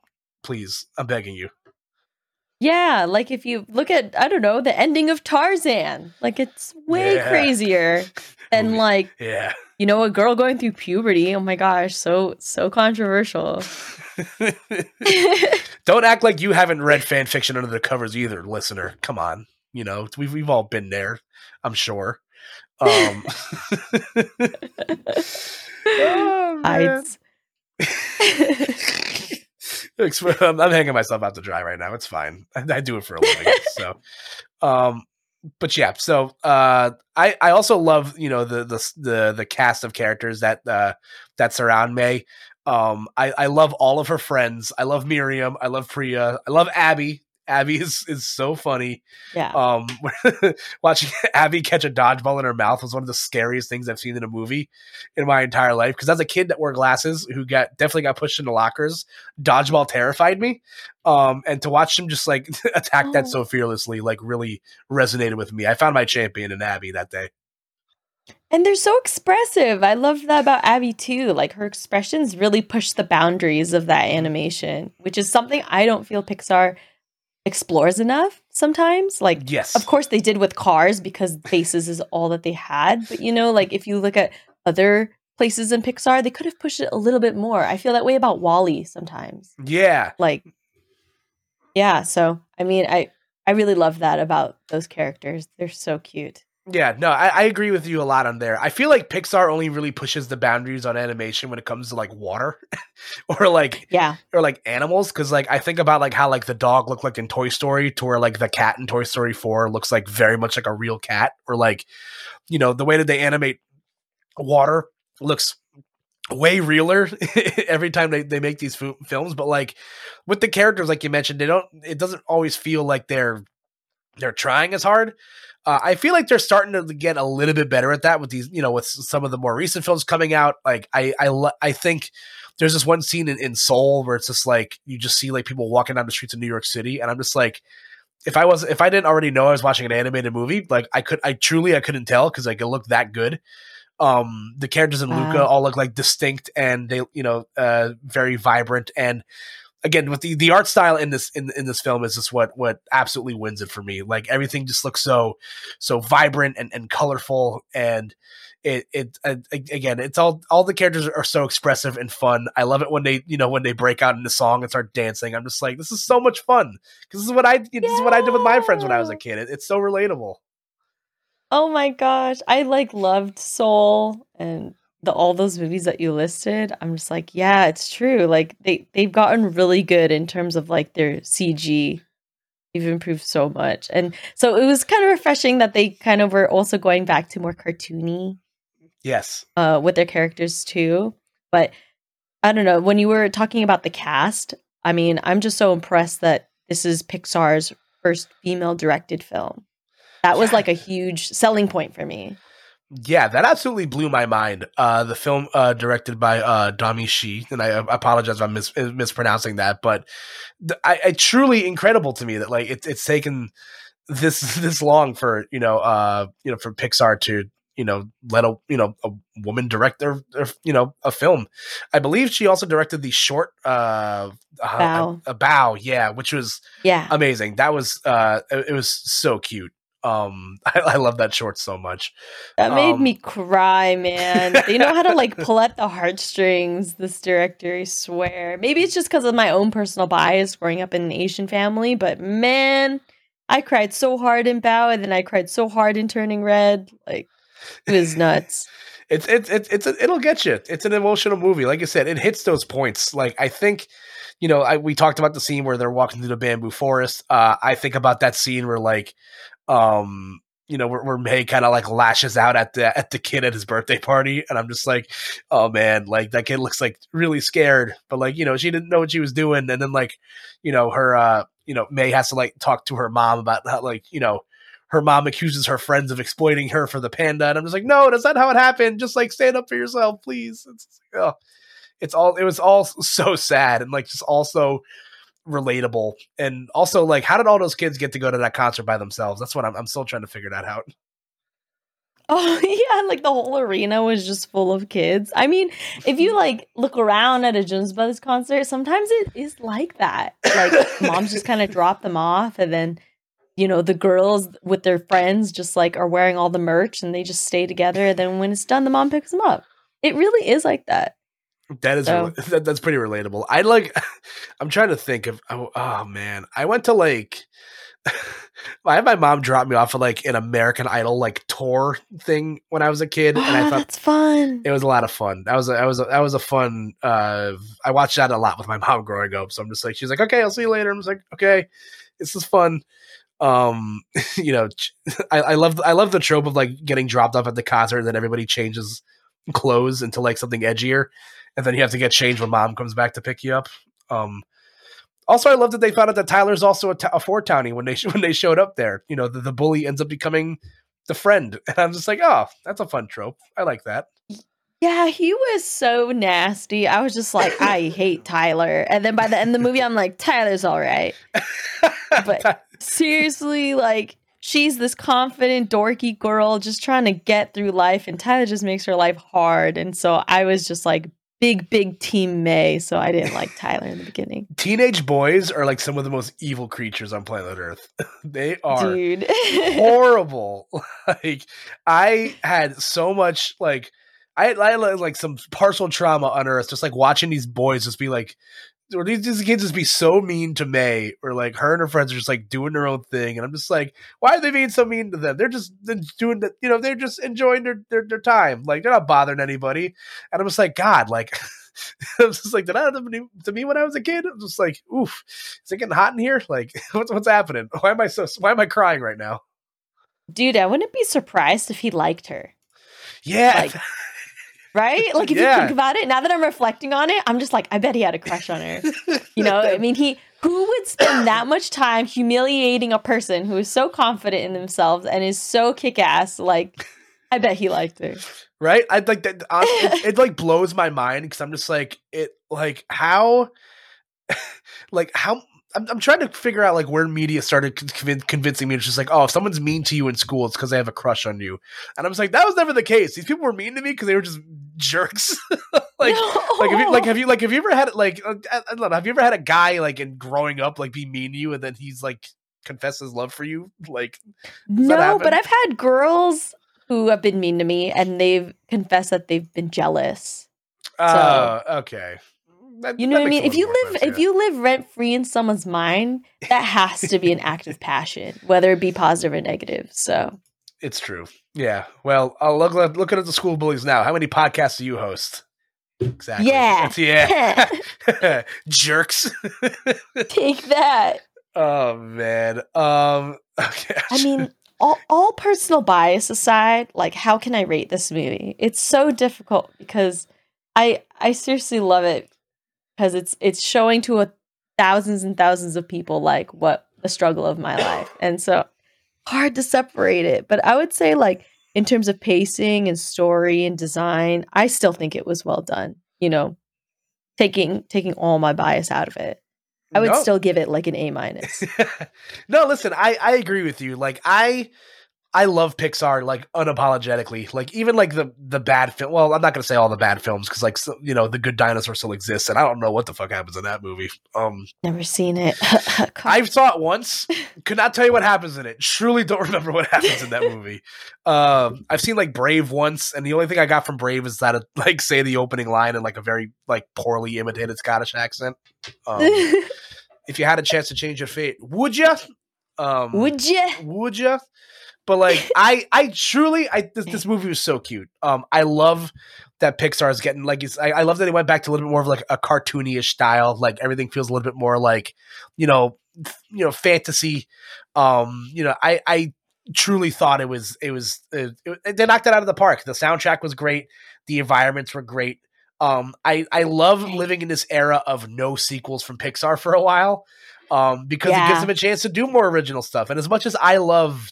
[SPEAKER 1] please. I'm begging you.
[SPEAKER 2] Yeah, like if you look at I don't know the ending of Tarzan, like it's way
[SPEAKER 1] Yeah.
[SPEAKER 2] crazier than like
[SPEAKER 1] Yeah,
[SPEAKER 2] you know, a girl going through puberty. Oh my gosh, so so controversial.
[SPEAKER 1] Don't act like you haven't read fan fiction under the covers either, listener. Come on, you know we've we've all been there. I'm sure. Um, oh. I'm, I'm hanging myself out to dry right now. It's fine. I, I do it for a living. so, um, but yeah. So, uh, I I also love you know the the the the cast of characters that uh that surround May. Um, I I love all of her friends. I love Miriam. I love Priya. I love Abby. Abby is is so funny.
[SPEAKER 2] Yeah.
[SPEAKER 1] Um, watching Abby catch a dodgeball in her mouth was one of the scariest things I've seen in a movie in my entire life. Because as a kid that wore glasses, who got definitely got pushed into lockers, dodgeball terrified me. Um, and to watch him just like attack that so
[SPEAKER 2] Oh.
[SPEAKER 1] fearlessly, like really resonated with me. I found my champion in Abby that day.
[SPEAKER 2] And they're so expressive. I love that about Abby too. Like her expressions really push the boundaries of that animation, which is something I don't feel Pixar explores enough sometimes. Like
[SPEAKER 1] Yes,
[SPEAKER 2] of course they did with cars because faces is all that they had, but you know, like if you look at other places in Pixar, they could have pushed it a little bit more. I feel that way about WALL-E sometimes.
[SPEAKER 1] yeah.
[SPEAKER 2] Like yeah, so I mean, I I really love that about those characters. They're so cute.
[SPEAKER 1] Yeah, no, I, I agree with you a lot on there. I feel like Pixar only really pushes the boundaries on animation when it comes to like water or like
[SPEAKER 2] Yeah.
[SPEAKER 1] or like animals because like i think about like how like the dog looked like in toy story to where like the cat in toy story 4 looks like very much like a real cat or like you know the way that they animate water looks way realer every time they, they make these fu- films but like with the characters like you mentioned they don't it doesn't always feel like they're they're trying as hard uh, I feel like they're starting to get a little bit better at that with these, you know, with some of the more recent films coming out. Like I, I, I think there's this one scene in, in Soul where it's just like you just see like people walking down the streets of New York City, and I'm just like, if I was, if I didn't already know I was watching an animated movie, like I could, I truly, I couldn't tell because like it looked that good. Um, the characters in Luca all look like distinct and they, you know, uh, very vibrant and again with the the art style in this in in this film is just what what absolutely wins it for me. Like everything just looks so so vibrant and, and colorful and it it uh, again it's all all the characters are so expressive and fun. I love it when they you know when they break out in the song and start dancing. I'm just like this is so much fun because this is what I this is what I did with my friends when I was a kid. It, it's so relatable.
[SPEAKER 2] Oh my gosh, I like loved Soul and the all those movies that you listed. I'm just like, yeah, it's true. Like they they've gotten really good in terms of like their CG. They've improved so much, and so it was kind of refreshing that they kind of were also going back to more cartoony
[SPEAKER 1] Yes.
[SPEAKER 2] uh, with their characters too. But I don't know. When you were talking about the cast, I mean, I'm just so impressed that this is Pixar's first female directed film. That was like a huge selling point for me.
[SPEAKER 1] Yeah, that absolutely blew my mind. Uh, the film uh, directed by uh, Domee Shi, and I uh, apologize if I'm mis- mispronouncing that, but th- I, I truly incredible to me that like it, it's taken this this long for you know uh you know for Pixar to you know let a you know a woman direct their, their you know a film. I believe she also directed the short uh, uh
[SPEAKER 2] Bao.
[SPEAKER 1] a, a Bao, yeah, which was
[SPEAKER 2] Yeah.
[SPEAKER 1] amazing. That was uh it, it was so cute. Um, I, I love that short so much.
[SPEAKER 2] That made
[SPEAKER 1] Um,
[SPEAKER 2] me cry, man. you know how to like pull at the heartstrings, this director, I swear. Maybe it's just because of my own personal bias growing up in an Asian family, but man, I cried so hard in Bao and then I cried so hard in Turning Red. Like, it was nuts.
[SPEAKER 1] it's it's it's, it's a, it'll get you. It's an emotional movie. Like I said, it hits those points. Like I think, you know, I we talked about the scene where they're walking through the bamboo forest. Uh, I think about that scene where like, um, you know, where, where May kind of like lashes out at the at the kid at his birthday party, and I'm just like, oh man, like that kid looks like really scared, but like you know she didn't know what she was doing, and then like, you know her, uh, you know May has to like talk to her mom about how like you know her mom accuses her friends of exploiting her for the panda, and I'm just like, no, that's not how it happened. Just like stand up for yourself, please. It's like, oh, it's all it was all so sad and like just also relatable, and also like, how did all those kids get to go to that concert by themselves? That's what I'm I'm still trying to figure that out.
[SPEAKER 2] Oh yeah, like the whole arena was just full of kids. I mean, if you like look around at a Jonas Brothers concert, sometimes it is like that. Like moms just kind of drop them off, and then you know, the girls with their friends just like are wearing all the merch and they just stay together. And then when it's done, the mom picks them up. It really is like that.
[SPEAKER 1] That is
[SPEAKER 2] So-
[SPEAKER 1] that, that's pretty relatable. I like. I'm trying to think of. Oh, oh man, I went to like. I had my mom drop me off at like an American Idol like tour thing when I was a kid, and I
[SPEAKER 2] Ah,
[SPEAKER 1] thought
[SPEAKER 2] that's fun.
[SPEAKER 1] it was a lot of fun. That was a, that was a, that was a fun. Uh, I watched that a lot with my mom growing up. So I'm just like, she's like, okay, I'll see you later. I'm just like, okay, this is fun. Um, you know, I, I love I love the trope of like getting dropped off at the concert, and then everybody changes clothes into like something edgier, and then you have to get changed when mom comes back to pick you up. Um, also, I love that they found out that Tyler's also a, t- a four townie when they when they showed up there. You know, the, the bully ends up becoming the friend, and I'm just like, oh, that's a fun trope. I like that.
[SPEAKER 2] Yeah, he was so nasty. I was just like, I hate Tyler. And then by the end of the movie, I'm like, Tyler's all right. But- Seriously, like, she's this confident, dorky girl just trying to get through life, and Tyler just makes her life hard. And so I was just like, big, big team May. So I didn't like Tyler in the beginning.
[SPEAKER 1] teenage boys are like some of the most evil creatures on planet Earth. they are
[SPEAKER 2] Dude.
[SPEAKER 1] horrible. like I had so much like I I had like some partial trauma on Earth, just like watching these boys just be like. Or these, these kids just be so mean to May, or like her and her friends are just like doing their own thing, and I'm just like, why are they being so mean to them? They're just they're doing the, you know, they're just enjoying their, their their time, like they're not bothering anybody. And I'm just like, God, like, I was just like, did that happen to me- to me when I was a kid? I'm just like, oof, is it getting hot in here? Like, what's what's happening? Why am I so? Why am I crying right now?
[SPEAKER 2] Dude, I wouldn't be surprised if he liked her.
[SPEAKER 1] Yeah,
[SPEAKER 2] Like, Right? Like if you think about it, now that I'm reflecting on it, I'm just like, I bet he had a crush on her. You know, I mean, he who would spend that much time humiliating a person who is so confident in themselves and is so kick ass? Like, I bet he liked her.
[SPEAKER 1] right? I like that. hon- It, it like blows my mind because I'm just like it. Like how, like how. I'm, I'm trying to figure out like where media started con- convin- convincing me it's just like oh if someone's mean to you in school it's because they have a crush on you and I was like that was never the case these people were mean to me because they were just jerks like like have you like have you like have you ever had like uh, I, I don't know have you ever had a guy like in growing up like be mean to you and then he's like confess his love for you like
[SPEAKER 2] no, but I've had girls who have been mean to me and they've confessed that they've been jealous.
[SPEAKER 1] uh okay That-
[SPEAKER 2] You know what I mean? If you live
[SPEAKER 1] sense,
[SPEAKER 2] if
[SPEAKER 1] yeah.
[SPEAKER 2] you live rent free in someone's mind, that has to be an act of passion, whether it be positive or negative. So
[SPEAKER 1] It's true. Yeah. Well, I'll look at looking at the school bullies now. How many podcasts do you host? Exactly.
[SPEAKER 2] Yeah.
[SPEAKER 1] That's- yeah. Jerks.
[SPEAKER 2] take that.
[SPEAKER 1] oh man. Um. Okay.
[SPEAKER 2] I mean, all, all personal bias aside, like how can I rate this movie? It's so difficult because I I seriously love it because it's it's showing to a thousands and thousands of people like what the struggle of my life. And so hard to separate it. But I would say like in terms of pacing and story and design, I still think it was well done. You know, taking taking all my bias out of it. I would
[SPEAKER 1] No.
[SPEAKER 2] still give it like an A minus.
[SPEAKER 1] no, listen, I I agree with you. Like I I love Pixar like unapologetically. Like even like the the bad film. Well, I'm not gonna say all the bad films because like so, you know the Good Dinosaur still exists, and I don't know what the fuck happens in that movie. Um,
[SPEAKER 2] Never seen it.
[SPEAKER 1] I saw it once. Could not tell you what happens in it. Truly don't remember what happens in that movie. Um, I've seen like Brave once, and the only thing I got from Brave is that it like say the opening line in like a very like poorly imitated Scottish accent. Um, if you had a chance to change your fate, would you? Um,
[SPEAKER 2] Would you?
[SPEAKER 1] would you? But like, I, I truly, I this, this movie was so cute. Um, I love that Pixar is getting like, I, I love that they went back to a little bit more of like a cartoony-ish style. Like everything feels a little bit more like, you know, you know, fantasy. Um, you know, I, I truly thought it was, it was, it, it- they knocked it out of the park. The soundtrack was great. The environments were great. Um, I, I love living in this era of no sequels from Pixar for a while. Um, because it gives them a chance to do more original stuff. And as much as I love,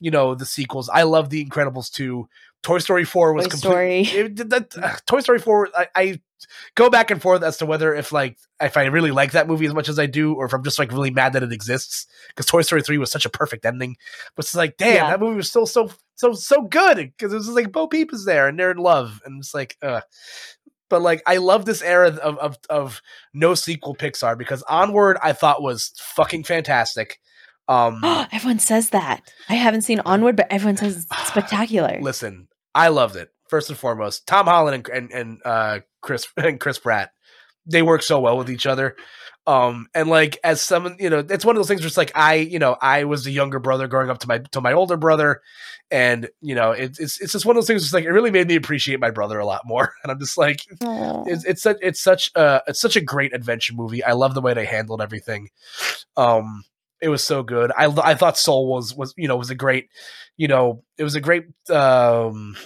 [SPEAKER 1] you know, the sequels, I love The Incredibles 2. Toy Story 4 was
[SPEAKER 2] Toy
[SPEAKER 1] complete-
[SPEAKER 2] Story.
[SPEAKER 1] it- that, uh, Toy Story 4, I, I go back and forth as to whether if like if I really like that movie as much as I do, or if I'm just like really mad that it exists. Because Toy Story 3 was such a perfect ending. But it's like, damn,
[SPEAKER 2] Yeah.
[SPEAKER 1] that movie was still so so so good. Because it was just like Bo Peep is there and they're in love. And it's like, uh but like I love this era of of of no sequel Pixar because Onward I thought was fucking fantastic. Um,
[SPEAKER 2] everyone says that. I haven't seen Onward, but everyone says it's spectacular.
[SPEAKER 1] listen, I loved it. First and foremost, Tom Holland and and, and uh, Chris and Chris Pratt, they work so well with each other. Um, and like as someone, you know, it's one of those things where it's like I, you know, I was the younger brother growing up to my to my older brother, and you know, it, it's it's just one of those things. It's like it really made me appreciate my brother a lot more. And I'm just like, it's it's such it's such a it's such a great adventure movie. I love the way they handled everything. Um, it was so good. I I thought Soul was was you know was a great, you know, it was a great um,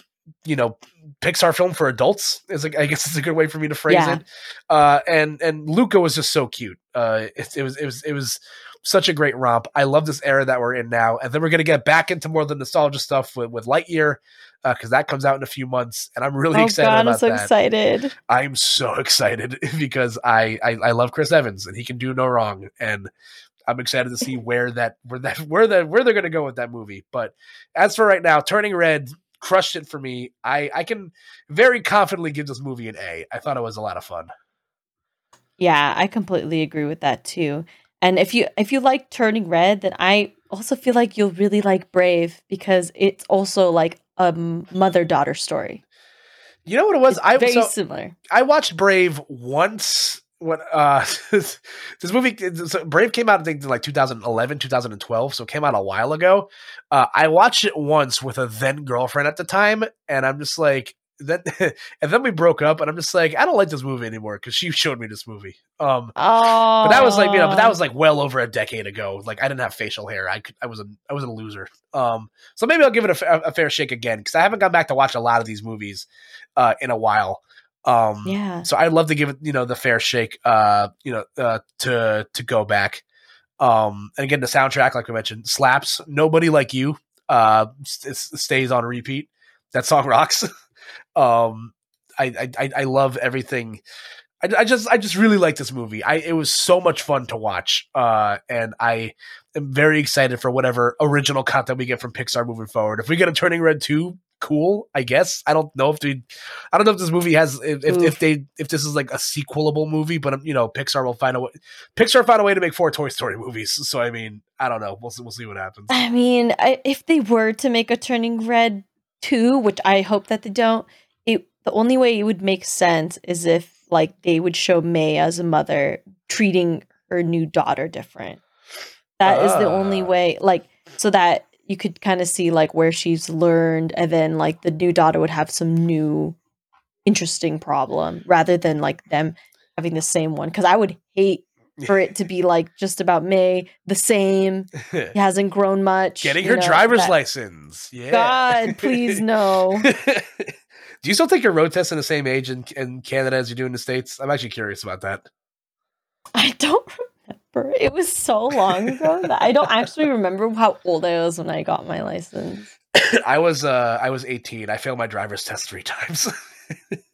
[SPEAKER 1] you know Pixar film for adults. Is like I guess it's a good way for me to phrase
[SPEAKER 2] Yeah.
[SPEAKER 1] it. Uh, and and Luca was just so cute. Uh, it, it was it was it was such a great romp. I love this era that we're in now, and then we're gonna get back into more of the nostalgia stuff with, with Lightyear because that comes out in a few months, and I'm really
[SPEAKER 2] oh
[SPEAKER 1] excited
[SPEAKER 2] god, I'm so
[SPEAKER 1] that.
[SPEAKER 2] excited.
[SPEAKER 1] I'm so excited because I, I I love Chris Evans and he can do no wrong and I'm excited to see where that where that where that where they're going to go with that movie. But as for right now, Turning Red crushed it for me. I I can very confidently give this movie an A. I thought it was a lot of fun.
[SPEAKER 2] Yeah, I completely agree with that too. And if you if you like Turning Red, then I also feel like you'll really like Brave because it's also like a mother daughter story.
[SPEAKER 1] You know what it was?
[SPEAKER 2] It's
[SPEAKER 1] I
[SPEAKER 2] very
[SPEAKER 1] so,
[SPEAKER 2] similar.
[SPEAKER 1] I watched Brave once when uh this movie so Brave came out I think in like 2011 2012 so it came out a while ago. Uh I watched it once with a then girlfriend at the time and I'm just like then and then we broke up and I'm just like I don't like this movie anymore because she showed me this movie. Um
[SPEAKER 2] Oh,
[SPEAKER 1] but that was like you know but that was like well over a decade ago. Like I didn't have facial hair. I could I was a I was a loser. Um so maybe I'll give it a, a fair shake again because I haven't gone back to watch a lot of these movies uh in a while um
[SPEAKER 2] yeah.
[SPEAKER 1] so I'd love to give it, you know, the fair shake, uh, you know, uh, to to go back. Um, and again, the soundtrack, like we mentioned, slaps. Nobody like you, uh, s- s- stays on repeat. That song rocks. um, I, I I I love everything. I, I just I just really like this movie. I it was so much fun to watch. Uh, and I am very excited for whatever original content we get from Pixar moving forward. If we get a Turning Red two, cool. I guess I don't know if they, I don't know if this movie has if, if, if they if this is like a sequelable movie, but um, you know Pixar will find a way. Pixar found a way to make four Toy Story movies, so I mean I don't know. We'll see, we'll see what happens.
[SPEAKER 2] I mean, I, if they were to make a Turning Red 2, which I hope that they don't, it the only way it would make sense is if like they would show May as a mother treating her new daughter different. That is the only
[SPEAKER 1] Ah.
[SPEAKER 2] way like so that you could kind of see like where she's learned and then like the new daughter would have some new interesting problem rather than like them having the same one cuz I would hate for it to be like just about May the same he hasn't grown much.
[SPEAKER 1] Getting her
[SPEAKER 2] know,
[SPEAKER 1] driver's
[SPEAKER 2] that-
[SPEAKER 1] license. Yeah.
[SPEAKER 2] God, please no.
[SPEAKER 1] do you still take your road test in the same age in, in Canada as you do in the states? I'm actually curious about that.
[SPEAKER 2] I don't remember. It was so long ago that I don't actually remember how old I was when I got my license.
[SPEAKER 1] I was uh I was 18. I failed my driver's test three times.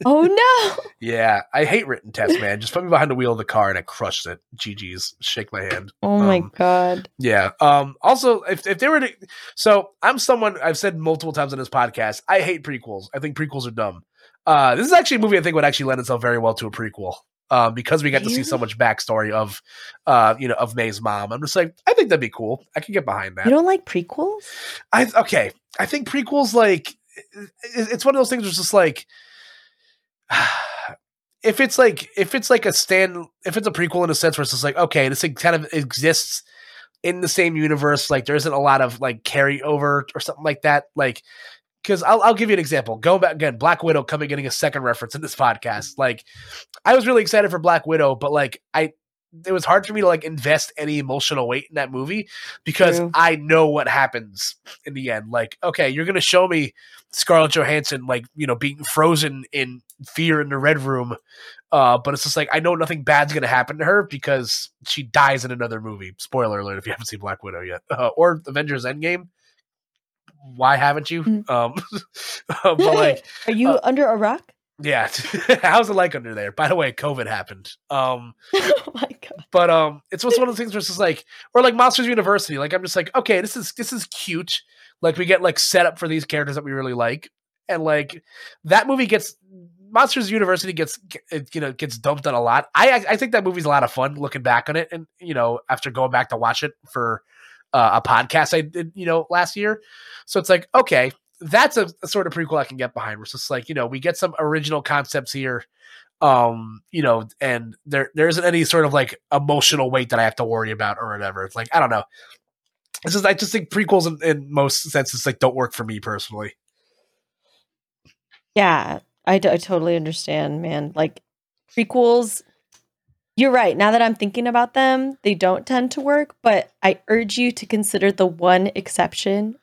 [SPEAKER 2] Oh no.
[SPEAKER 1] yeah, I hate written tests, man. Just put me behind the wheel of the car and I crushed it. GG's. Shake my hand.
[SPEAKER 2] Oh my
[SPEAKER 1] Um,
[SPEAKER 2] god.
[SPEAKER 1] Yeah. Um. Also, if if they were to, so I'm someone I've said multiple times on this podcast. I hate prequels. I think prequels are dumb. Uh, this is actually a movie I think would actually lend itself very well to a prequel. Um, because we got to see so much backstory of, uh, you know, of May's mom. I'm just like, I think that'd be cool. I can get behind that.
[SPEAKER 2] You don't like prequels?
[SPEAKER 1] I okay. I think prequels like it's one of those things. Where it's just like if it's like if it's like a stand if it's a prequel in a sense where it's just like okay, this thing kind of exists in the same universe. Like there isn't a lot of like carryover or something like that. Like because I'll I'll give you an example. Going back again, Black Widow coming getting a second reference in this podcast. Like I was really excited for Black Widow, but like I. It was hard for me to like invest any emotional weight in that movie because
[SPEAKER 2] True.
[SPEAKER 1] I know what happens in the end. Like, okay, you're gonna show me Scarlett Johansson like you know being frozen in fear in the red room, uh, but it's just like I know nothing bad's gonna happen to her because she dies in another movie. Spoiler alert if you haven't seen Black Widow yet, uh, or Avengers Endgame. Why haven't you?
[SPEAKER 2] Mm.
[SPEAKER 1] Um, uh, but like,
[SPEAKER 2] Are you
[SPEAKER 1] uh,
[SPEAKER 2] under a rock?
[SPEAKER 1] yeah, how's it like under there? By the way, COVID happened. Um,
[SPEAKER 2] oh my god.
[SPEAKER 1] but um, it's one of the things where it's just like, or like Monsters University. Like I'm just like, okay, this is this is cute. Like we get like set up for these characters that we really like, and like that movie gets Monsters University gets it, you know gets dumped on a lot. I- I think that movie's a lot of fun looking back on it, and you know after going back to watch it for uh, a podcast I did, you know, last year. So it's like, okay, that's a, a sort of prequel I can get behind. Where it's just like, you know, we get some original concepts here, um, you know, and there there isn't any sort of like emotional weight that I have to worry about or whatever. It's like I don't know. It's just I just think prequels in, in most senses like don't work for me personally.
[SPEAKER 2] Yeah, I, d- I totally understand, man. Like prequels, you're right. Now that I'm thinking about them, they don't tend to work, but I urge you to consider the one exception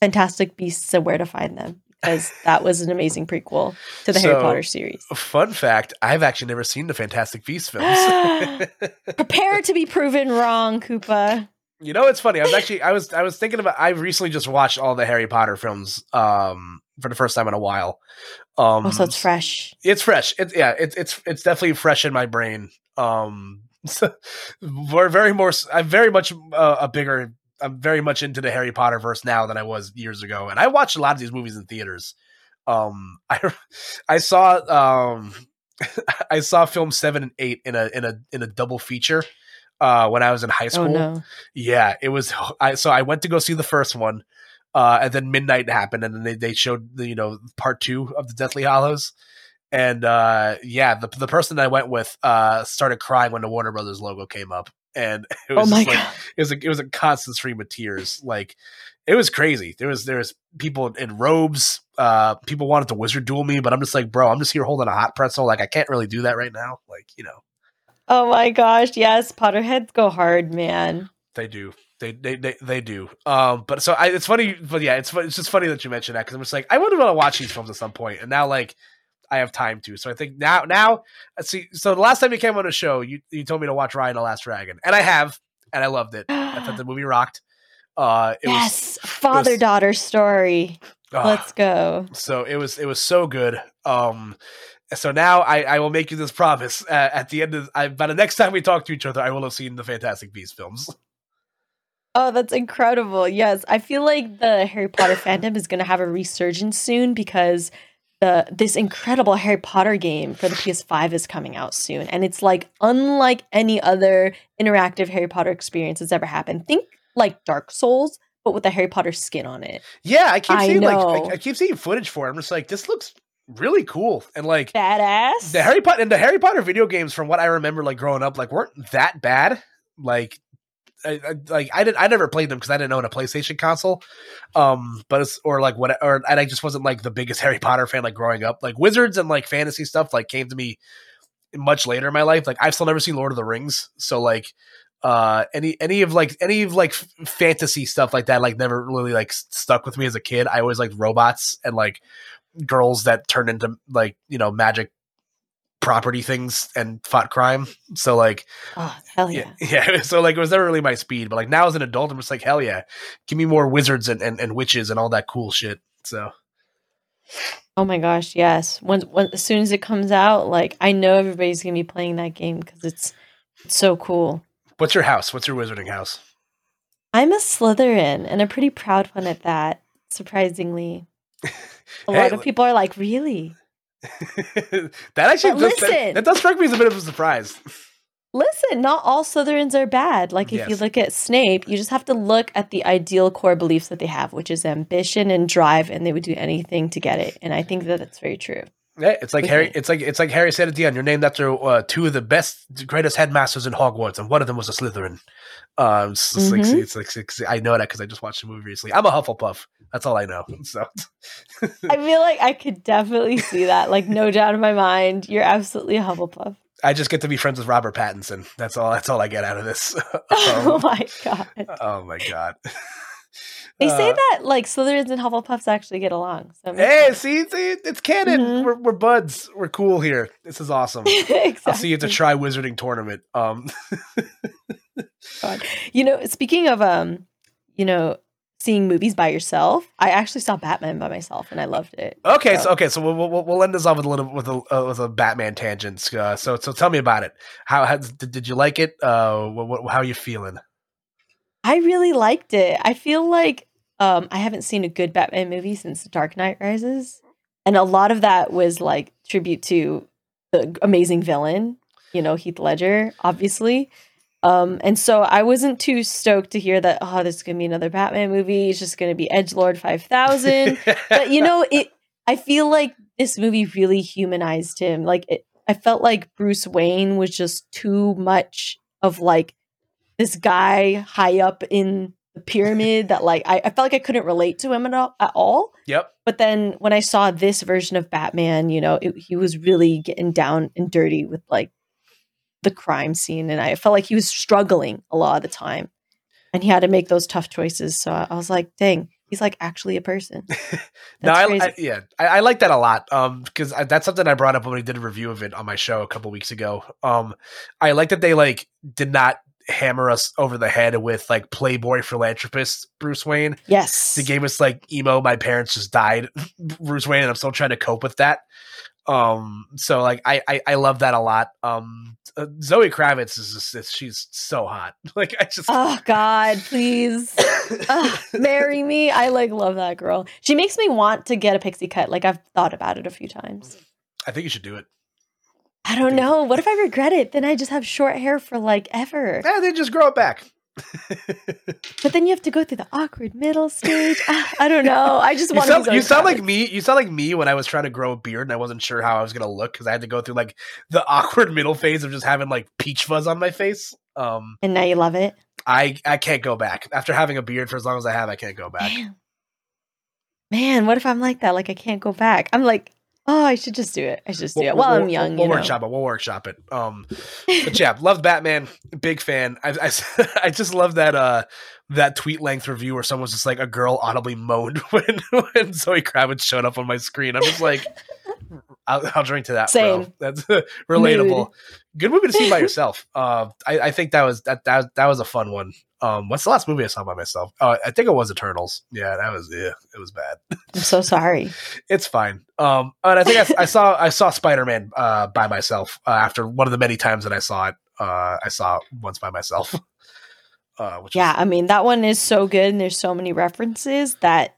[SPEAKER 2] Fantastic Beasts and Where to Find Them, because that was an amazing prequel to the Harry Potter series.
[SPEAKER 1] Fun fact: I've actually never seen the Fantastic Beasts films.
[SPEAKER 2] Prepare to be proven wrong, Koopa.
[SPEAKER 1] you know, it's funny. I was actually I was I was thinking about. I recently just watched all the Harry Potter films um for the first time in a while. Um,
[SPEAKER 2] Oh, so it's fresh.
[SPEAKER 1] it's fresh. It's yeah, it's it's it's definitely fresh in my brain. Um, we're very more. I'm very much uh, a bigger. I'm very much into the Harry Potter verse now than I was years ago, and I watched a lot of these movies in theaters. Um, I I saw um I saw film seven and eight in a in a in a double feature. Uh, when I was in high school,
[SPEAKER 2] Oh no.
[SPEAKER 1] yeah, it was. I so I went to go see the first one, uh, and then midnight happened, and then they, they showed the you know part two of the Deathly Hallows, and uh, yeah, the the person that I went with uh, started crying when the Warner Brothers logo came up, and it
[SPEAKER 2] Oh
[SPEAKER 1] was just like,
[SPEAKER 2] god.
[SPEAKER 1] it was a, it was a constant stream of tears. Like it was crazy. There was there was people in robes. Uh, people wanted to wizard duel me, but I'm just like, bro, I'm just here holding a hot pretzel. Like I can't really do that right now. Like you know,
[SPEAKER 2] Oh my gosh. Yes, Potterheads go hard, man.
[SPEAKER 1] They do. They they they, they do. Um, but so I, it's funny, but yeah, it's it's just funny that you mentioned that because I'm just like I would want to watch these films at some point, and now like I have time to. So I think now now see. So the last time you came on a show, you you told me to watch Raya and the Last Dragon, and I have, and I loved it. I thought the movie rocked. Uh, it
[SPEAKER 2] yes, father daughter story.
[SPEAKER 1] ah,
[SPEAKER 2] Let's go.
[SPEAKER 1] so it was it was so good. Um, so now I, I will make you this promise uh, at the end of I, by the next time we talk to each other, I will have seen the Fantastic Beasts films.
[SPEAKER 2] Oh, that's incredible. Yes, I feel like the Harry Potter fandom is going to have a resurgence soon because the this incredible Harry Potter game for the PS5 is coming out soon and it's like unlike any other interactive Harry Potter experience that's ever happened. Think like Dark Souls but with a Harry Potter skin on it.
[SPEAKER 1] Yeah, I keep
[SPEAKER 2] I
[SPEAKER 1] seeing like. I, I keep seeing footage for it. I'm just like, this looks really cool. And like
[SPEAKER 2] Badass.
[SPEAKER 1] the Harry Potter and the Harry Potter video games, from what I remember, like growing up, like weren't that bad. Like, Like I did I never played them because I didn't own a PlayStation console. Um, but it's or like what or and I just wasn't like the biggest Harry Potter fan like growing up. Like wizards and like fantasy stuff like came to me much later in my life. Like I've still never seen Lord of the Rings, so like uh any any of like any of like fantasy stuff like that like never really like stuck with me as a kid i always liked robots and like girls that turned into like you know magic property things and fought crime so like
[SPEAKER 2] oh, hell yeah.
[SPEAKER 1] yeah yeah so like it was never really my speed but like now as an adult i'm just like hell yeah give me more wizards and, and, and witches and all that cool shit so
[SPEAKER 2] Oh my gosh, yes. When, when as soon as it comes out, like I know everybody's going to be playing that game cuz it's it's so cool.
[SPEAKER 1] what's your house what's your wizarding house
[SPEAKER 2] I'm a Slytherin and a pretty proud one at that, surprisingly. A
[SPEAKER 1] Hey,
[SPEAKER 2] lot of people are like, "Really?"
[SPEAKER 1] that actually does, that,
[SPEAKER 2] listen.
[SPEAKER 1] that does strike me as a bit of a surprise
[SPEAKER 2] Listen, not all Slytherins are bad. Like if you look at Snape, you just have to look at the ideal core beliefs that they have, which is ambition and drive, and they would do anything to get it. And I think that that's very true.
[SPEAKER 1] Yeah, it's like Harry. It's like it's like Harry said at the end. You're named after uh, two of the best, greatest headmasters in Hogwarts, and one of them was a Slytherin. Um, it's, just like, it's like it's- I know that because I just watched the movie recently. I'm a Hufflepuff. That's all I know. So
[SPEAKER 2] I feel like I could definitely see that. Like no doubt in my mind, you're absolutely a Hufflepuff.
[SPEAKER 1] I just get to be friends with Robert Pattinson. That's all. That's all I get out of this.
[SPEAKER 2] oh
[SPEAKER 1] um,
[SPEAKER 2] my god.
[SPEAKER 1] oh my god.
[SPEAKER 2] They say
[SPEAKER 1] Uh,
[SPEAKER 2] that like Slytherins and Hufflepuffs actually get along. So
[SPEAKER 1] Hey,
[SPEAKER 2] sense.
[SPEAKER 1] see, see, it's canon.
[SPEAKER 2] Mhm.
[SPEAKER 1] We're, we're buds. We're cool here. This is awesome.
[SPEAKER 2] exactly.
[SPEAKER 1] I'll see you at the try wizarding tournament. Um,
[SPEAKER 2] You know, speaking of um, you know, seeing movies by yourself, I actually saw Batman by myself and I loved it.
[SPEAKER 1] Okay,
[SPEAKER 2] So-
[SPEAKER 1] so okay, so we'll, we'll we'll end this off with a little with a uh, with a Batman tangent. Uh, so so tell me about it. How, how did, did you like it? Uh, what, what, how are you feeling?
[SPEAKER 2] I really liked it. I feel like um I haven't seen a good Batman movie since Dark Knight Rises. And a lot of that was like tribute to the amazing villain, you know, Heath Ledger, obviously. Um, and so I wasn't too stoked to hear that. Oh, there's gonna be another Batman movie. It's just gonna be Edge Lord five thousand. but you know, it. I feel like this movie really humanized him. Like it, I felt like Bruce Wayne was just too much of like this guy high up in the pyramid that like I, I felt like I couldn't relate to him at all, at all.
[SPEAKER 1] Yep.
[SPEAKER 2] But then when I saw this version of Batman, you know, it, he was really getting down and dirty with like the crime scene, and I felt like he was struggling a lot of the time, and he had to make those tough choices. So I, I was like, dang, he's like actually a person.
[SPEAKER 1] no, I, I, yeah, I, I, like that a lot. Um, because that's something I brought up when we did a review of it on my show a couple weeks ago. Um, I like that they like did not hammer us over the head with like playboy philanthropist Bruce Wayne.
[SPEAKER 2] Yes.
[SPEAKER 1] The game is like emo, my parents just died, Bruce Wayne, and I'm still trying to cope with that. Um, so like I I, I love that a lot. Um, uh, Zoe Kravitz is just she's so hot. Like I just
[SPEAKER 2] oh god, please uh, marry me. I like love that girl. She makes me want to get a pixie cut. Like I've thought about it a few times.
[SPEAKER 1] I think you should do it.
[SPEAKER 2] I don't know. What if I regret it? Then I just have short hair for like ever.
[SPEAKER 1] Yeah, they just grow it back.
[SPEAKER 2] but then you have to go through the awkward middle stage. Ah, I don't know. I just want.
[SPEAKER 1] You sound, you sound like me. You sound like me when I was trying to grow a beard and I wasn't sure how I was gonna look because I had to go through like the awkward middle phase of just having like peach fuzz on my face. Um,
[SPEAKER 2] and now you love it.
[SPEAKER 1] I I can't go back after having a beard for as long as I have. I can't go back.
[SPEAKER 2] Man, Man what if I'm like that? Like I can't go back. I'm like Oh, I should just do it. I should just do we'll, it. Well, we'll, I'm young.
[SPEAKER 1] We'll,
[SPEAKER 2] we'll
[SPEAKER 1] workshop it. We'll workshop it. Um, but yeah, loved Batman. Big fan. I, I, I just love that uh that tweet length review where someone's just like a girl audibly moaned when when Zoe Kravitz showed up on my screen. I'm just like, I'll, I'll drink to that. Same. Bro. That's relatable. Mood. Good movie to see by yourself. Uh, I, I think that was that that that was a fun one. Um, what's the last movie I saw by myself? Oh, I think it was Eternals. Yeah, that was yeah, it was bad.
[SPEAKER 2] I'm so sorry.
[SPEAKER 1] it's fine. Um, and I think I, I saw I saw Spider Man uh by myself uh, after one of the many times that I saw it. Uh, I saw it once by myself.
[SPEAKER 2] Uh, yeah, was- I mean that one is so good, and there's so many references that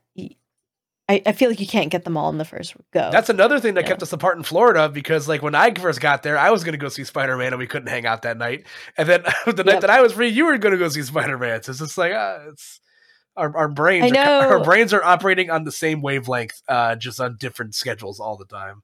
[SPEAKER 2] I, I feel like you can't get them all in the first go.
[SPEAKER 1] That's another thing that yeah. kept us apart in Florida because, like, when I first got there, I was going to go see Spider Man and we couldn't hang out that night. And then the yep. night that I was free, you were going to go see Spider Man. So it's just like, uh, it's our, our brains. Are, our brains are operating on the same wavelength, uh, just on different schedules all the time.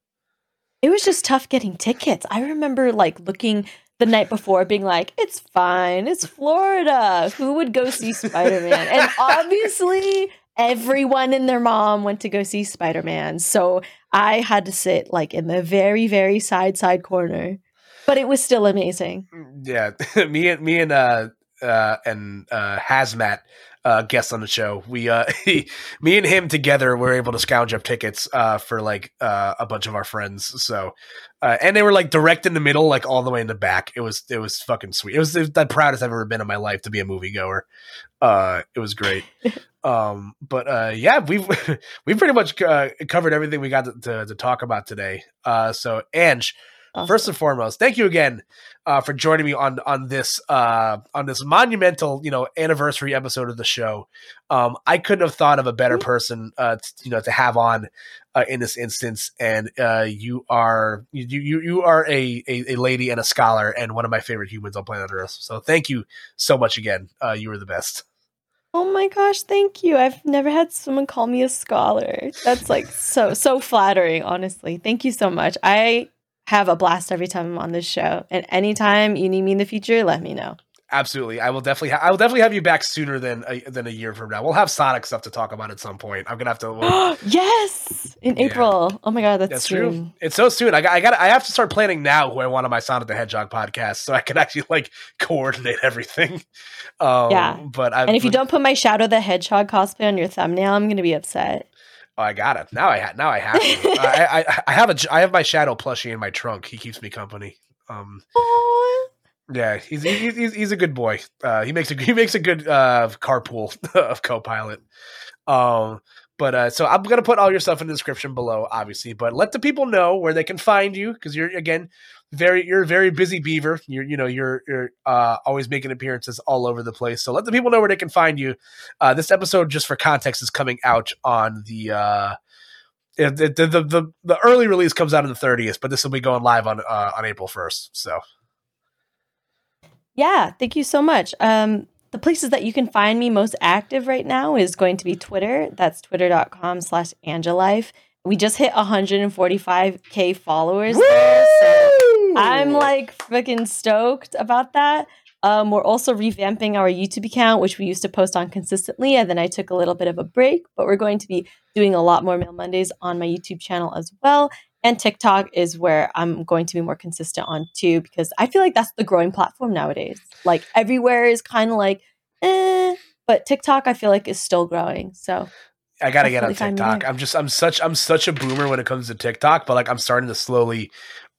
[SPEAKER 2] It was just tough getting tickets. I remember like looking the night before being like, it's fine, it's Florida. Who would go see Spider Man? and obviously, everyone and their mom went to go see Spider Man. So I had to sit like in the very, very side, side corner. But it was still amazing.
[SPEAKER 1] Mm, yeah. me and me and uh uh and uh hazmat uh, guest on the show. We, uh, he, me and him together were able to scrounge up tickets uh, for like uh, a bunch of our friends. So, uh, and they were like direct in the middle, like all the way in the back. It was it was fucking sweet. It was, it was the proudest I've ever been in my life to be a moviegoer. Uh, it was great. um, but uh, yeah, we've we pretty much uh, covered everything we got to, to, to talk about today. Uh, so Annje Awesome. First and foremost, thank you again uh, for joining me on on this uh, on this monumental you know anniversary episode of the show. Um, I couldn't have thought of a better person uh, to, you know to have on uh, in this instance, and uh, you are you you you are a, a, a lady and a scholar and one of my favorite humans on planet Earth. So thank you so much again. Uh, you are the best.
[SPEAKER 2] Oh my gosh, thank you. I've never had someone call me a scholar. That's like so so flattering, honestly. Thank you so much. I have a blast every time I'm on this show. And anytime you need me in the future, let me know.
[SPEAKER 1] Absolutely, I will definitely. Ha- I will definitely have you back sooner than a, than a year from now. We'll have Sonic stuff to talk about at some point. I'm gonna have to.
[SPEAKER 2] We'll... yes, in yeah. April. Oh my god, that's, that's true.
[SPEAKER 1] It's so soon. I got. I got. I have to start planning now who I want on my Sonic the Hedgehog podcast, so I can actually like coordinate everything. Um,
[SPEAKER 2] yeah,
[SPEAKER 1] but I,
[SPEAKER 2] and if you don't put my Shadow the Hedgehog cosplay on your thumbnail, I'm gonna be upset.
[SPEAKER 1] Oh, I got it. Now I ha- now I have to. I, I, I have a I have my shadow plushie in my trunk. He keeps me company. Um, Aww. yeah, he's, he's he's he's a good boy. Uh, he makes a he makes a good uh, carpool of co-pilot. Um, but uh, so I'm gonna put all your stuff in the description below, obviously. But let the people know where they can find you because you're again very you're a very busy beaver. You're you know you're you're uh, always making appearances all over the place. So let the people know where they can find you. Uh, this episode, just for context, is coming out on the. Uh, the, the, the, the early release comes out on the 30th, but this will be going live on uh, on April 1st. So
[SPEAKER 2] Yeah, thank you so much. Um, the places that you can find me most active right now is going to be Twitter. That's twitter.com slash Annjelife. We just hit 145k followers there, so I'm like freaking stoked about that. Um, we're also revamping our YouTube account, which we used to post on consistently, and then I took a little bit of a break. But we're going to be doing a lot more Mail Mondays on my YouTube channel as well. And TikTok is where I'm going to be more consistent on too, because I feel like that's the growing platform nowadays. Like everywhere is kind of like, eh, but TikTok I feel like is still growing. So
[SPEAKER 1] I gotta get on TikTok. I'm just I'm such I'm such a boomer when it comes to TikTok, but like I'm starting to slowly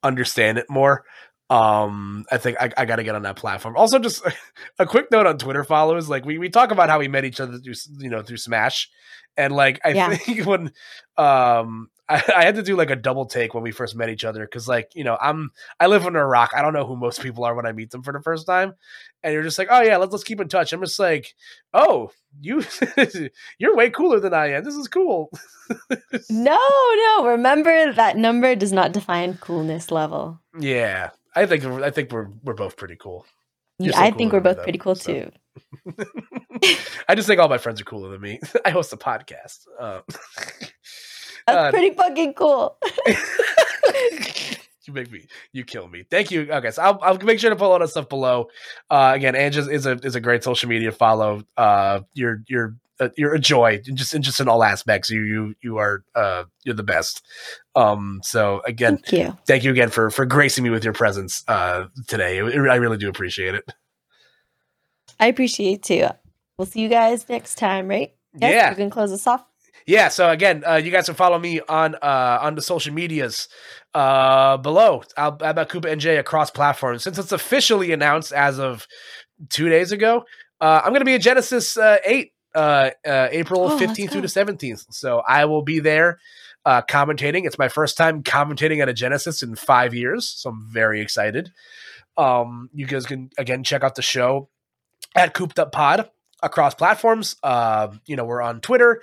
[SPEAKER 1] understand it more. Um, I think I, I got to get on that platform. Also, just a quick note on Twitter followers. Like we, we talk about how we met each other through you know through Smash, and like I yeah. think when um I, I, had to do like a double take when we first met each other because like you know I'm I live under a rock. I don't know who most people are when I meet them for the first time, and you're just like, oh yeah, let's let's keep in touch. I'm just like, oh you you're way cooler than I am. This is cool.
[SPEAKER 2] no, no. Remember that number does not define coolness level.
[SPEAKER 1] Yeah, I think I think we're we're both pretty cool.
[SPEAKER 2] Yeah, I think we're both though, pretty cool so. too.
[SPEAKER 1] I just think all my friends are cooler than me. I host a podcast. Um,
[SPEAKER 2] that's pretty fucking cool.
[SPEAKER 1] you make me, you kill me. Thank you. Okay, so I'll, I'll make sure to put all that stuff below. Uh, again, Annje is a is a great social media follow. Uh, you're you're uh, you're a joy, just just in all aspects. You you you are uh you're the best. Um, so again,
[SPEAKER 2] thank you,
[SPEAKER 1] thank you again for for gracing me with your presence uh today. I really do appreciate it.
[SPEAKER 2] I appreciate too. We'll see you guys next time, right?
[SPEAKER 1] Yes, yeah,
[SPEAKER 2] you can close us off
[SPEAKER 1] yeah so again uh, you guys can follow me on uh, on the social medias uh, below. I'll about Koopa NJ across platforms. Since it's officially announced as of two days ago uh, I'm gonna be at Genesis uh, 8 uh, April oh, 15th through the 17th so I will be there commentating. It's my first time commentating at a Genesis in five years so I'm very excited. Um, you guys can again check out the show at Koop'd Up Pod across platforms. Uh, you know, we're on Twitter.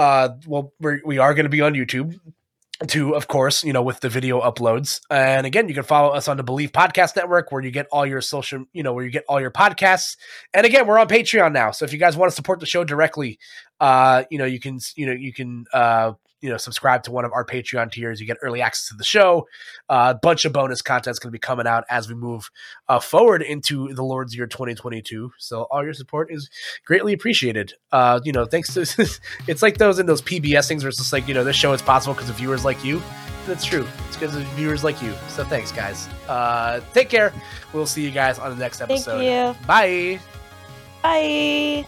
[SPEAKER 1] Uh, well, we're, we are going to be on YouTube too, of course, you know, with the video uploads. And again, you can follow us on the Bleav Podcast Network where you get all your social, you know, where you get all your podcasts. And again, we're on Patreon now. So if you guys want to support the show directly, uh, you know, you can, you know, you can, uh, you know subscribe to one of our patreon tiers you get early access to the show. Uh, a bunch of bonus content's going to be coming out as we move uh, forward into the lord's year 2022 so all your support is greatly appreciated. Uh, you know thanks to it's like those in those pbs things where it's just like you know this show is possible because of viewers like you. That's true. It's because of viewers like you. So thanks guys. Uh, take care. We'll see you guys on the next episode.
[SPEAKER 2] Thank you.
[SPEAKER 1] bye.
[SPEAKER 2] Bye